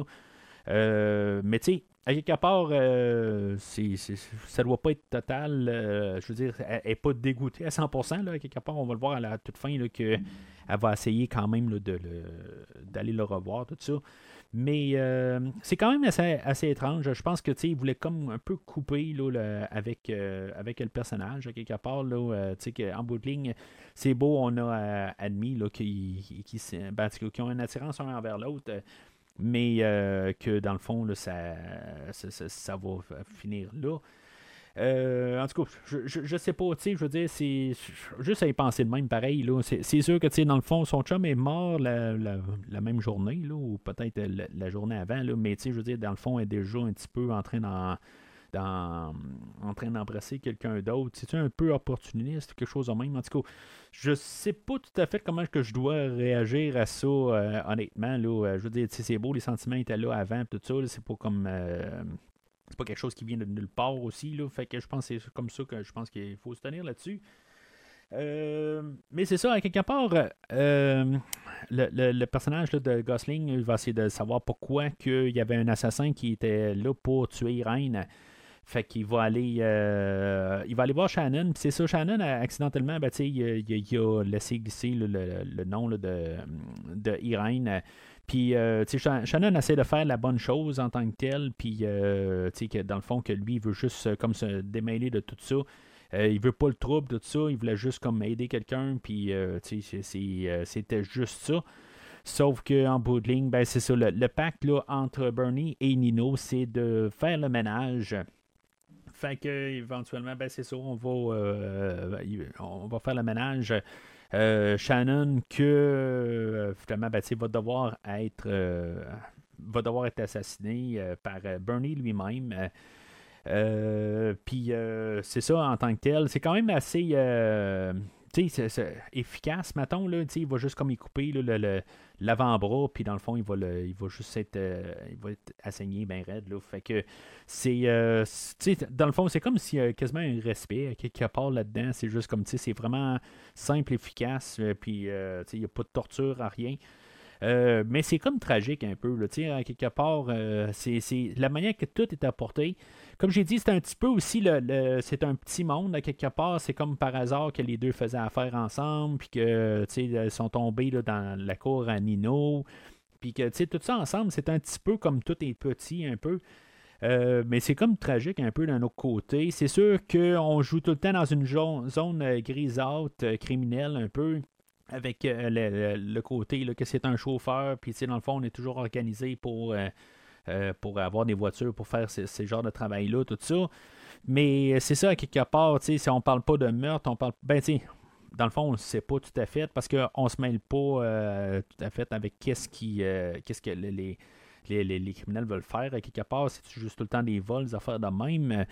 mais tu sais, à quelque part, euh, ça ne doit pas être total. Euh, je veux dire, elle n'est pas dégoûtée à 100%. Là, à quelque part, on va le voir à la toute fin qu'elle va essayer quand même d'aller le revoir, tout ça. Mais euh, c'est quand même assez, étrange. Je pense que il voulait comme un peu couper là, avec, avec le personnage, à quelque part. En bout de ligne, c'est beau, on a admis ben, qui, ont une attirance un envers l'autre mais euh, que dans le fond, ça, ça, va finir là. Euh, en tout cas, je, je, sais pas, tu sais, je veux dire, c'est juste à y penser de même, pareil, là. C'est sûr que, tu sais, dans le fond, son chum est mort la, même journée, là, ou peut-être la, journée avant, là, mais tu sais, je veux dire, dans le fond, elle est déjà un petit peu en train d'en en train d'embrasser quelqu'un d'autre. C'est un peu opportuniste, quelque chose de même? En tout cas, je sais pas tout à fait comment que je dois réagir à ça, euh, honnêtement. Là, euh, je veux dire, c'est beau, les sentiments étaient là avant, tout ça. C'est pas comme. Euh, c'est pas quelque chose qui vient de nulle part aussi. Là, fait que je pense que c'est comme ça que je pense qu'il faut se tenir là-dessus. mais c'est ça, à quelque part, le, personnage de Gosling va essayer de savoir pourquoi il y avait un assassin qui était là pour tuer Irene. Fait qu'il va aller euh, il va aller voir Shannon. c'est ça, Shannon, accidentellement, ben, il, a laissé glisser le, nom de, de Irene. Puis euh, Shannon essaie de faire la bonne chose en tant que tel. Puis euh, dans le fond, que lui, il veut juste comme se démêler de tout ça. il veut pas le trouble, tout ça. Il voulait juste comme aider quelqu'un. Puis c'était juste ça. Sauf qu'en bout de ligne, ben, c'est ça. Le, pacte là, entre Bernie et Nino, c'est de faire le ménage fait que éventuellement, ben c'est ça, on va, euh, on va faire le ménage. Euh, Shannon que euh, finalement ben, va devoir être va devoir être assassiné par Bernie lui-même. Puis c'est ça en tant que tel. C'est quand même assez efficace, mettons, là, il va juste comme y couper l'avant-bras, puis dans le fond, il va, il va juste être, euh, il va être assaigné bien raide. Là, fait que c'est, euh, dans le fond, c'est comme s'il y a quasiment un respect quelque part là-dedans. C'est juste comme, c'est vraiment simple, efficace, euh, puis il n'y a pas de torture à rien. Mais c'est comme tragique un peu. Là, à quelque part, c'est, la manière que tout est apporté comme j'ai dit, c'est un petit peu aussi le, c'est un petit monde à quelque part. C'est comme par hasard que les deux faisaient affaire ensemble, puis que ils sont tombés dans la cour à Nino. Puis que tout ça ensemble, c'est un petit peu comme tout est petit un peu. Euh, mais c'est comme tragique un peu d'un autre côté. C'est sûr qu'on joue tout le temps dans une zone euh, grisâtre, euh, criminelle un peu, avec le, côté que c'est un chauffeur, puis dans le fond, on est toujours organisé pour euh, pour avoir des voitures, pour faire ce, genre de travail-là, tout ça. Mais c'est ça, à quelque part, si on parle pas de meurtre, on parle. Ben, tu dans le fond, on ne sait pas tout à fait parce qu'on ne se mêle pas euh, tout à fait avec qu'est-ce qui euh, qu'est-ce que les, les, criminels veulent faire. À quelque part, c'est juste tout le temps des vols, des affaires de même.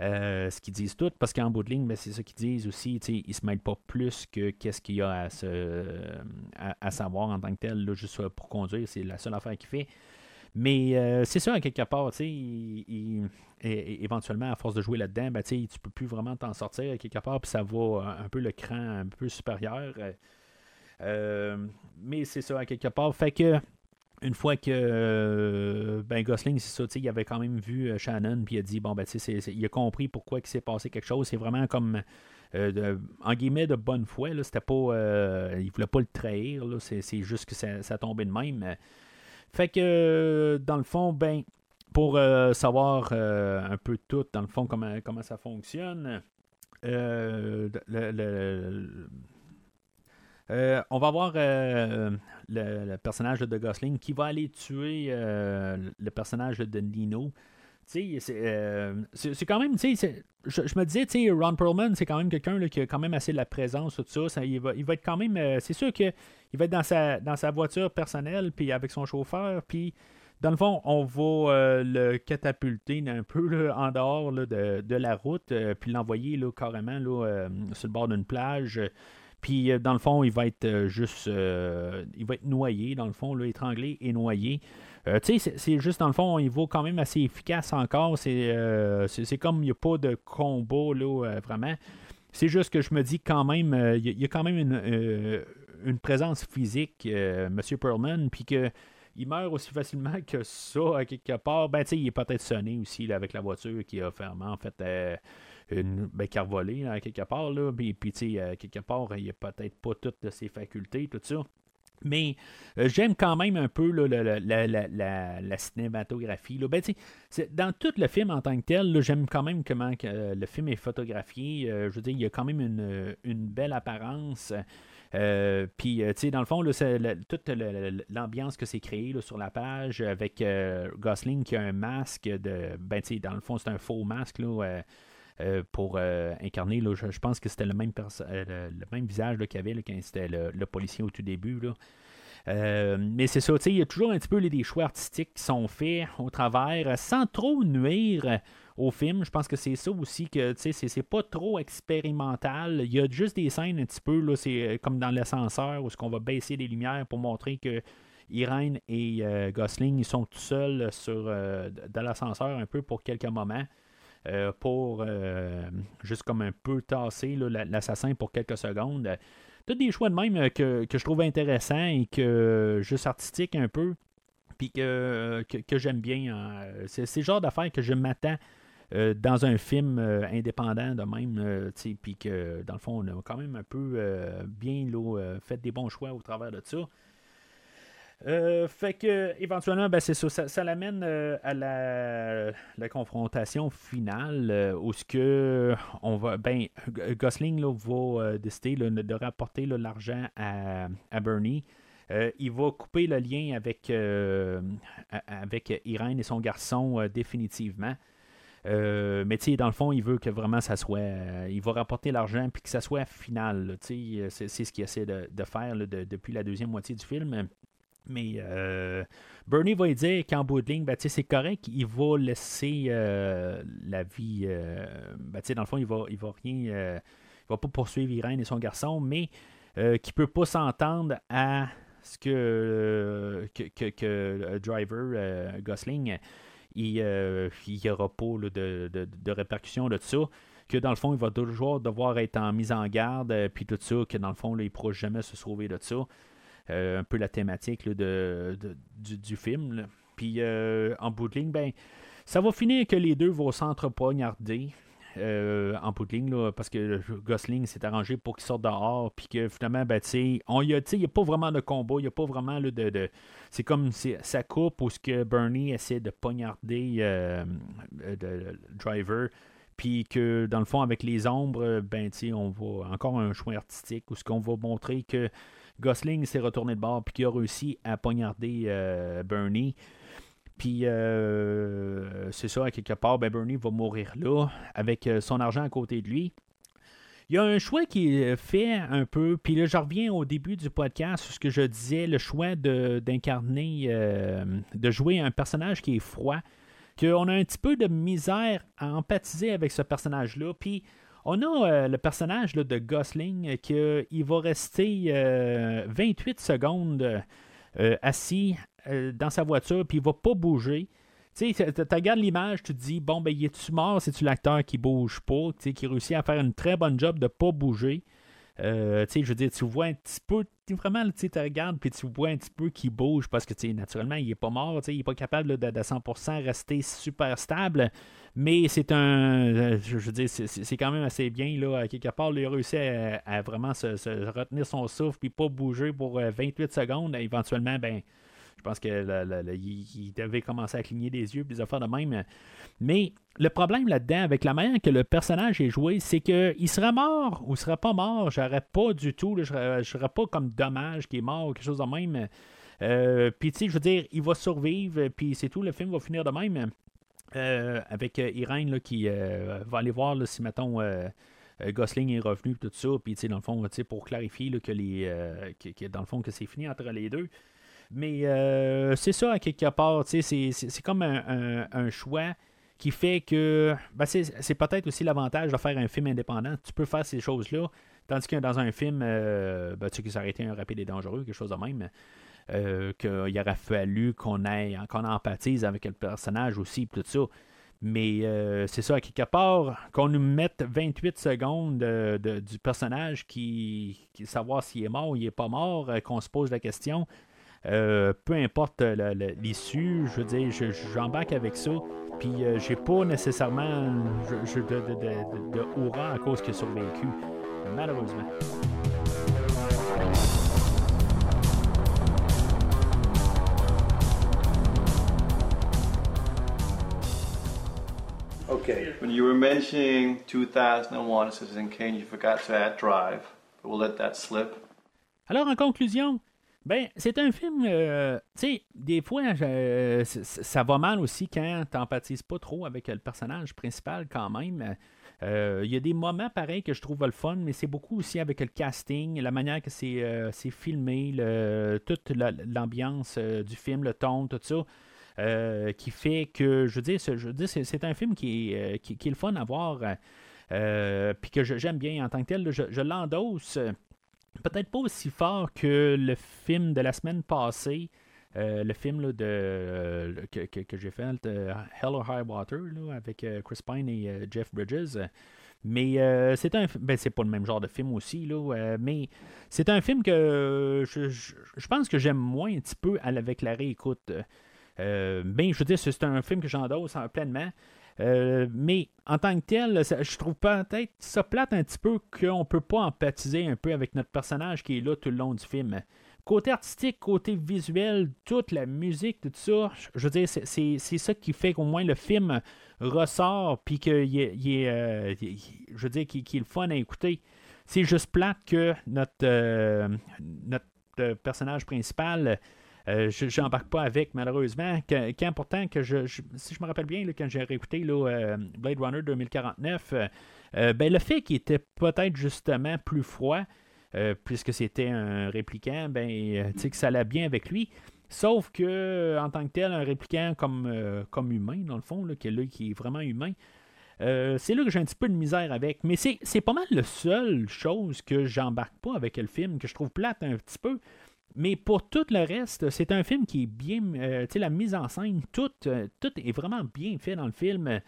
Ce qu'ils disent tout, parce qu'en bout de ligne, ben, c'est ça qu'ils disent aussi, ils ne se mêlent pas plus que qu'est-ce qu'il y a à, se, à, savoir en tant que tel, là, juste pour conduire, c'est la seule affaire qu'il fait. Mais euh, c'est ça, à quelque part, tu sais, éventuellement, à force de jouer là-dedans, ben, tu peux plus vraiment t'en sortir à quelque part, puis ça va un peu le cran un peu supérieur. Euh, mais c'est ça, à quelque part. Fait que, une fois que euh, ben Gosling, c'est ça, il avait quand même vu Shannon, puis il a dit, bon, ben, tu sais, il a compris pourquoi il s'est passé quelque chose. C'est vraiment comme. en guillemets de bonne foi, c'était pas. il voulait pas le trahir, c'est, juste que ça, ça tombé de même. Fait que, euh, dans le fond, ben, pour euh, savoir euh, un peu tout, dans le fond, comment, comment ça fonctionne, on va voir le, personnage de Gosling qui va aller tuer le personnage de Nino. euh, c'est quand même, je, me disais, Ron Perlman, c'est quand même quelqu'un qui a quand même assez de la présence, tout ça. il, va, être quand même, euh, c'est sûr qu'il va être dans sa, voiture personnelle, puis avec son chauffeur, puis dans le fond, on va euh, le catapulter un peu en dehors de, la route, puis l'envoyer carrément là, sur le bord d'une plage. Puis dans le fond, il va être juste, il va être noyé, dans le fond, là, étranglé et noyé. Euh, tu sais, c'est juste dans le fond, il vaut quand même assez efficace encore. C'est euh, comme il n'y a pas de combo là, euh, vraiment. C'est juste que je me dis quand même, il y, a quand même une, une présence physique, M. Perlman, puis que il meurt aussi facilement que ça à quelque part. Ben, tu sais, il est peut-être sonné aussi là, avec la voiture qui a fermé, en fait, une, ben, à quelque part. Là, puis, tu sais, quelque part, il a peut-être pas toutes ses facultés, tout ça. Mais euh, j'aime quand même un peu la, cinématographie. Ben, dans tout le film en tant que tel, j'aime quand même comment que, le film est photographié. Euh, je veux dire, il y a quand même une, belle apparence. Euh, puis, tu sais, dans le fond, toute l'ambiance que c'est créé sur la page avec Gosling qui a un masque de. Ben, tu sais, dans le fond, c'est un faux masque là, pour incarner. je, pense que c'était le même, le, même visage qu'il avait quand c'était le, policier au tout début. Là. Euh, mais c'est ça, il y a toujours un petit peu des choix artistiques qui sont faits au travers sans trop nuire au film. Je pense que c'est ça aussi que c'est pas trop expérimental. Il y a juste des scènes un petit peu, là, c'est euh, comme dans l'ascenseur où ce qu'on va baisser les lumières pour montrer que Irene et euh, Gosling ils sont tout seuls sur, dans l'ascenseur un peu pour quelques moments. Pour juste comme un peu tasser l'assassin pour quelques secondes des choix de même euh, que, je trouve intéressants et que euh, juste artistique un peu, puis que, que, j'aime bien. Hein. C'est, le genre d'affaires que je m'attends euh, dans un film indépendant de même, puis que dans le fond, on a quand même un peu bien fait des bons choix au travers de ça. Euh, fait que éventuellement, ben, c'est ça, ça, l'amène euh, à la, confrontation finale euh, où ce que on va, ben, Gosling va décider de rapporter l'argent à, Bernie. il va couper le lien avec, avec Irène et son garçon définitivement. mais tu dans le fond, il veut que vraiment ça soit. il va rapporter l'argent puis que ça soit final. C'est ce qu'il essaie de, faire depuis la deuxième moitié du film. Mais euh, Bernie va dire qu'en bout de ligne, ben, c'est correct, il va laisser euh, la vie. Euh, ben, dans le fond, il va, il va rien. il va pas poursuivre Irene et son garçon, mais qu'il peut pas s'entendre à ce que, que, Driver, Gosling, il n'y aura pas de, de, de, répercussions de ça que dans le fond, il va toujours devoir être en mise en garde, puis tout ça, que dans le fond, il ne pourra jamais se sauver de ça. Euh, un peu la thématique de, du, film. Puis euh, en bout de ligne, ben, ça va finir que les deux vont s'entrepoignarder. Euh, en bout de ligne, parce que Gosling s'est arrangé pour qu'il sorte dehors, puis que finalement, ben, il n'y a, pas vraiment de combat, il n'y a pas vraiment de. de c'est comme sa coupe où ce que Bernie essaie de poignarder le Driver, puis que dans le fond, avec les ombres, ben, on va encore un choix artistique où ce qu'on va montrer que Gosling s'est retourné de bord puis qui a réussi à poignarder euh, Bernie. Puis euh, c'est ça, quelque part, ben Bernie va mourir là, avec euh, son argent à côté de lui. Il y a un choix qui fait un peu, puis là je reviens au début du podcast ce que je disais, le choix d'incarner, de, jouer un personnage qui est froid, qu'on a un petit peu de misère à empathiser avec ce personnage-là, puis on a euh, le personnage de Gosling qui il va rester 28 euh, secondes euh, assis dans sa voiture, puis il va pas bouger. Tu regardes l'image, tu te dis, bon, ben, il est-tu mort? C'est-tu l'acteur qui bouge pas, qui réussit à faire une très bonne job de pas bouger? Euh, je veux dire, tu vois un petit peu, vraiment, tu regardes, puis tu vois un petit peu qu'il bouge parce que, naturellement, il est pas mort, il est pas capable de, 100% rester super stable, mais c'est un, euh, je veux dire, c'est quand même assez bien, là, à quelque part, il a réussi à, vraiment se, retenir son souffle, puis pas bouger pour 28 euh, secondes, éventuellement, ben, je pense qu'il devait commencer à cligner des yeux, des affaires de même. Mais le problème là-dedans, avec la manière que le personnage est joué, c'est qu'il serait mort ou il serait pas mort. J'aurais pas du tout, je ne serais pas comme dommage qu'il est mort ou quelque chose de même. Euh, puis, tu sais, je veux dire, il va survivre, puis c'est tout, le film va finir de même. Avec Irène qui va aller voir si, mettons, Gosling est revenu, tout ça, puis, dans le fond, pour clarifier que, les, dans le fond, que c'est fini entre les deux. Mais c'est ça, quelque part, c'est comme un, choix qui fait que ben, c'est peut-être aussi l'avantage de faire un film indépendant. Tu peux faire ces choses-là, tandis que dans un film, euh, ben, tu sais, qui s'arrêtait été un rapide et dangereux, quelque chose de même, euh, qu'il aurait fallu qu'on ait qu'on empathise avec le personnage aussi, tout ça. Mais euh, c'est ça, à quelque part, qu'on nous mette 28 secondes du personnage qui, qui savoir s'il est mort ou il n'est pas mort, qu'on se pose la question. peu importe l'issue, je veux dire, j'embarque avec ça. Puis euh, j'ai pas nécessairement de, de, de, de à cause qu'il a survécu. Malheureusement. Okay. When you were mentioning 2001 Citizen Kane, you forgot to add Drive. But we'll let that slip. Alors, en conclusion, ben, c'est un film, euh, tu sais, des fois, ça va mal aussi quand tu n'empathises pas trop avec le personnage principal quand même. Euh, il y a des moments pareils que je trouve le fun, mais c'est beaucoup aussi avec le casting, la manière que c'est euh, filmé, toute l'ambiance du film, le ton, tout ça, qui fait que, je veux dire, c'est un film qui est, qui, est le fun à voir, puis que j'aime bien en tant que tel. je, je l'endosse peut-être pas aussi fort que le film de la semaine passée. Euh, le film de, euh, que, j'ai fait, Hell or High Water, avec euh, Chris Pine et Jeff Bridges. Mais c'est un ben, c'est pas le même genre de film aussi, là, mais c'est un film que je, pense que j'aime moins un petit peu avec la réécoute. Ben, je veux dire, c'est un film que j'endosse pleinement. Euh, mais en tant que tel, je trouve peut-être ça plate un petit peu qu'on peut pas empathiser un peu avec notre personnage qui est là tout le long du film. Côté artistique, côté visuel, toute la musique, tout ça, je veux dire, c'est ça qui fait qu'au moins le film ressort, puis qu'il est, euh, je veux dire, qu'il est le fun à écouter. C'est juste plate que notre, euh, notre personnage principal euh, je n'embarque pas avec, malheureusement. Quand, que si je me rappelle bien, quand j'ai réécouté euh, Blade Runner 2049, euh, ben, le fait qu'il était peut-être justement plus froid, puisque c'était un répliquant, ben, que ça allait bien avec lui. Sauf que, en tant que tel, un répliquant comme, comme humain, dans le fond, là, qui, est qui est vraiment humain, c'est là que j'ai un petit peu de misère avec. Mais c'est pas mal la seule chose que j'embarque pas avec le film, que je trouve plate un petit peu. Mais pour tout le reste, c'est un film qui est bien. Euh, tu sais, la mise en scène, tout, euh, tout est vraiment bien fait dans le film.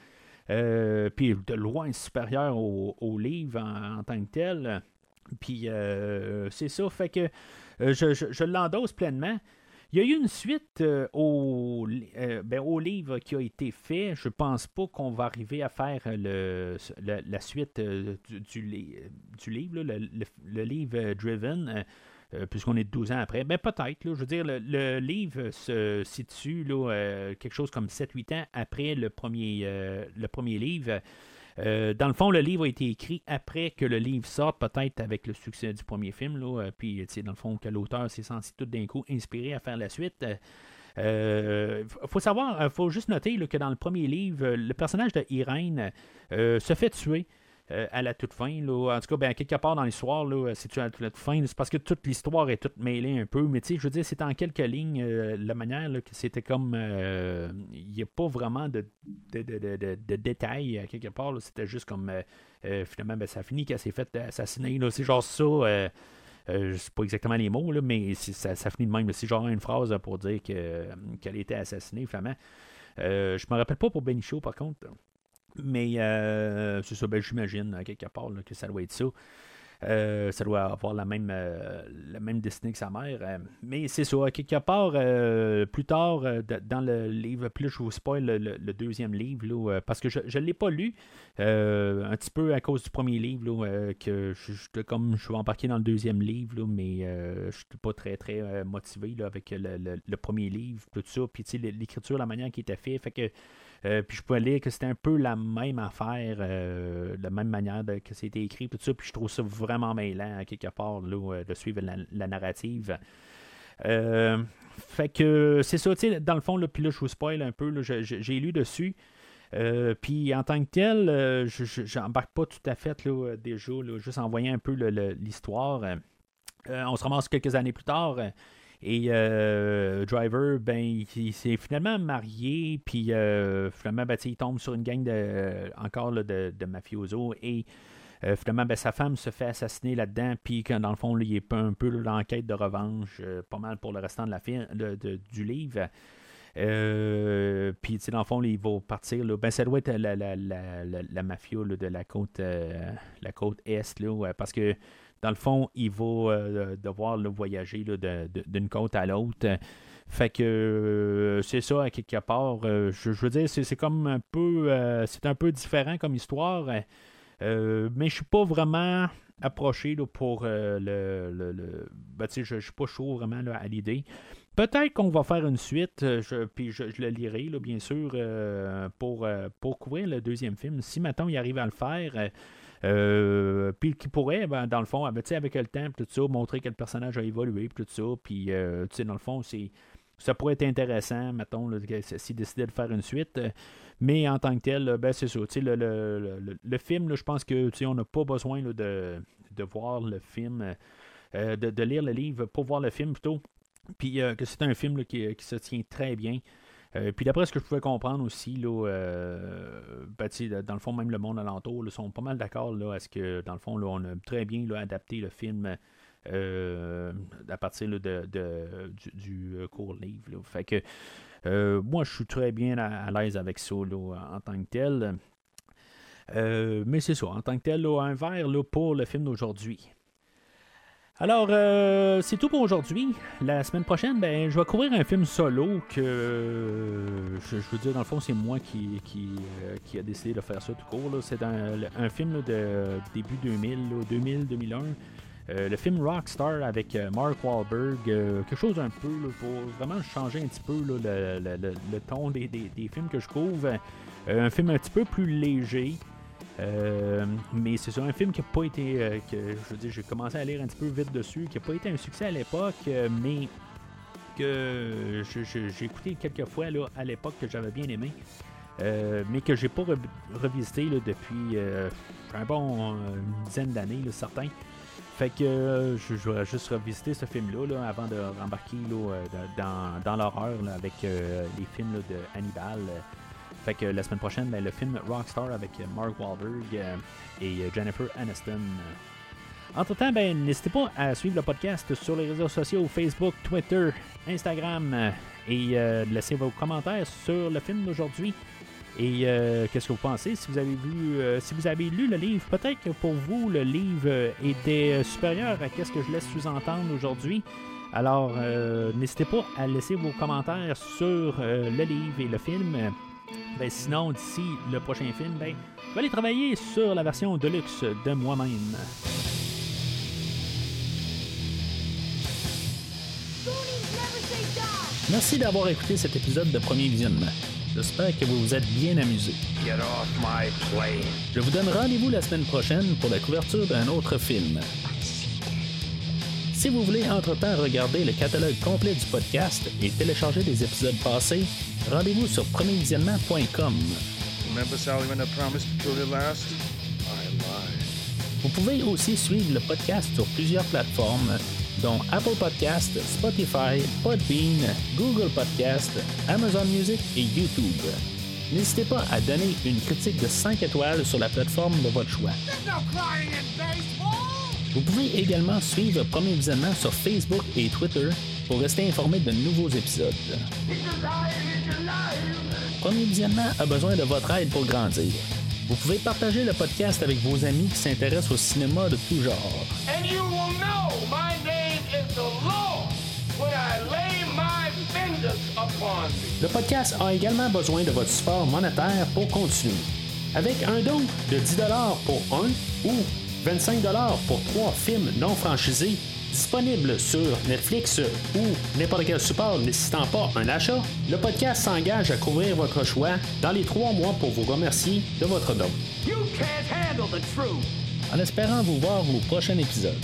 Euh, puis de loin supérieur au, livre en, tant que tel. Puis c'est ça, fait que je, je, l'endosse pleinement. Il y a eu une suite au, ben, au livre qui a été fait. Je pense pas qu'on va arriver à faire le, la, suite du, du, livre, le, livre Driven. Euh, puisqu'on est 12 ans après. Ben peut-être, je veux dire, le, livre se situe là, euh, quelque chose comme 7-8 ans après le premier, euh, le premier livre. dans le fond, le livre a été écrit après que le livre sorte, peut-être avec le succès du premier film. Puis, dans le fond, que l'auteur s'est senti tout d'un coup inspiré à faire la suite. Il faut savoir, faut juste noter que dans le premier livre, le personnage de Irène se fait tuer. Euh, à la toute fin. Là. En tout cas, ben, quelque part dans l'histoire, c'est à toute fin? C'est parce que toute l'histoire est toute mêlée un peu. Mais tu sais, je veux dire, c'est en quelques lignes euh, la manière que c'était comme. Euh, il n'y a pas vraiment de, de, de, de détails quelque part. C'était juste comme. finalement, ben, ça finit qu'elle s'est fait assassiner. C'est genre ça. Euh, euh, sais pas exactement les mots, mais ça, ça, finit de même. C'est genre une phrase pour dire qu'elle était assassinée, finalement. Euh, je me rappelle pas pour Benicho, par contre. Mais euh, c'est ça, ben, j'imagine, quelque part, que ça doit être ça. Euh, ça doit avoir la même, euh, la même destinée que sa mère. mais c'est ça, quelque part, plus tard, dans le livre, plus je vous spoil le, deuxième livre, parce que je ne l'ai pas lu, un petit peu à cause du premier livre, que je, comme je suis embarqué dans le deuxième livre, mais je suis pas très, très motivé avec le, le, premier livre, tout ça. Puis l'écriture, la manière qui était faite, fait que euh, puis je pouvais lire que c'était un peu la même affaire, euh, la même manière que c'était écrit, tout ça. Puis je trouve ça vraiment mêlant, quelque part, là, euh, de suivre la, narrative. fait que c'est ça, tu sais, dans le fond, là, puis là, je vous spoil un peu, j'ai lu dessus. Puis en tant que tel, euh, je n'embarque pas tout à fait là, déjà, juste en voyant un peu l'histoire. on se ramasse quelques années plus tard. Et Driver, ben, il, s'est finalement marié, puis finalement, ben, il tombe sur une gang de, encore de, de mafiosos. Et euh, finalement, ben, sa femme se fait assassiner là-dedans, puis dans le fond, il est un peu l'enquête de revanche, euh, pas mal pour le restant de la du livre. Euh, puis, dans le fond, il va partir. Ben, ça doit être la, la, la, la mafia de la côte, la côte Est, là, parce que dans le fond, il va devoir voyager d'une côte à l'autre. Fait que c'est ça, à quelque part. Je, veux dire, c'est comme un peu. c'est un peu différent comme histoire. Euh, mais je suis pas vraiment approché pour euh, le. le, ben, je, suis pas chaud vraiment à l'idée. Peut-être qu'on va faire une suite, euh, je, puis je, le lirai, bien sûr, pour, pour couvrir le deuxième film. Si maintenant il arrive à le faire, puis qui pourrait, ben, dans le fond, avec, avec le temps, tout ça, montrer que le personnage a évolué, tout ça, puis, dans le fond, c'est ça pourrait être intéressant, mettons, s'il décidait de faire une suite. Mais en tant que tel, ben, c'est ça. Le, le, le, film, je pense que on n'a pas besoin de, de, voir le film, euh, de, lire le livre pour voir le film plutôt. Puis euh, que c'est un film qui, qui, se tient très bien. Euh, puis d'après ce que je pouvais comprendre aussi, là, ben, dans le fond, même le monde alentour sont pas mal d'accord à ce que, dans le fond, là, on a très bien adapté le film à partir de, du, court livre. Euh, moi, je suis très bien à, l'aise avec ça en tant que tel. Euh, mais c'est ça, en tant que tel, un verre pour le film d'aujourd'hui. Alors, euh, c'est tout pour aujourd'hui. La semaine prochaine, ben, je vais couvrir un film solo que, je, veux dire, dans le fond, c'est moi qui, qui, a décidé de faire ça tout court. C'est un, film de début 2000, 2000-2001. Euh, le film Rockstar avec euh, Mark Wahlberg, euh, quelque chose un peu pour vraiment changer un petit peu le, ton des, films que je couvre. un film un petit peu plus léger. Mais c'est un film qui n'a pas été. que, je veux dire, j'ai commencé à lire un petit peu vite dessus, qui n'a pas été un succès à l'époque, mais que j'ai écouté quelques fois là, à l'époque que j'avais bien aimé. mais que j'ai pas revisité depuis un bon une dizaine d'années, certains. Fait que euh, je, voudrais juste revisiter ce film-là avant de rembarquer euh, dans, l'horreur avec euh, les films de Hannibal. Fait que la semaine prochaine, ben, le film Rockstar avec Mark Wahlberg et Jennifer Aniston. Entre-temps, ben, n'hésitez pas à suivre le podcast sur les réseaux sociaux Facebook, Twitter, Instagram et laisser vos commentaires sur le film d'aujourd'hui. Et euh, qu'est-ce que vous pensez? Si vous avez vu, euh, si vous avez lu le livre, peut-être que pour vous le livre était euh, supérieur à ce que je laisse sous-entendre aujourd'hui. Alors, n'hésitez pas à laisser vos commentaires sur le livre et le film. Ben, sinon, d'ici le prochain film, ben, je vais aller travailler sur la version deluxe de moi-même. Merci d'avoir écouté cet épisode de Premier Visionnement. J'espère que vous vous êtes bien amusé. Je vous donne rendez-vous la semaine prochaine pour la couverture d'un autre film. Si vous voulez entre-temps regarder le catalogue complet du podcast et télécharger des épisodes passés, rendez-vous sur premiervisionnement.com. Vous pouvez aussi suivre le podcast sur plusieurs plateformes dont Apple Podcast, Spotify, Podbean, Google Podcast, Amazon Music et YouTube. N'hésitez pas à donner une critique de 5 étoiles sur la plateforme de votre choix. Vous pouvez également suivre Premier Visionnement sur Facebook et Twitter pour rester informé de nouveaux épisodes. Premier Visionnement a besoin de votre aide pour grandir. Vous pouvez partager le podcast avec vos amis qui s'intéressent au cinéma de tout genre. Le podcast a également besoin de votre support monétaire pour continuer. Avec un don de 10 pour un ou 25 pour trois films non franchisés disponibles sur Netflix ou n'importe quel support nécessitant pas un achat, le podcast s'engage à couvrir votre choix dans les trois mois pour vous remercier de votre don. En espérant vous voir au prochain épisode.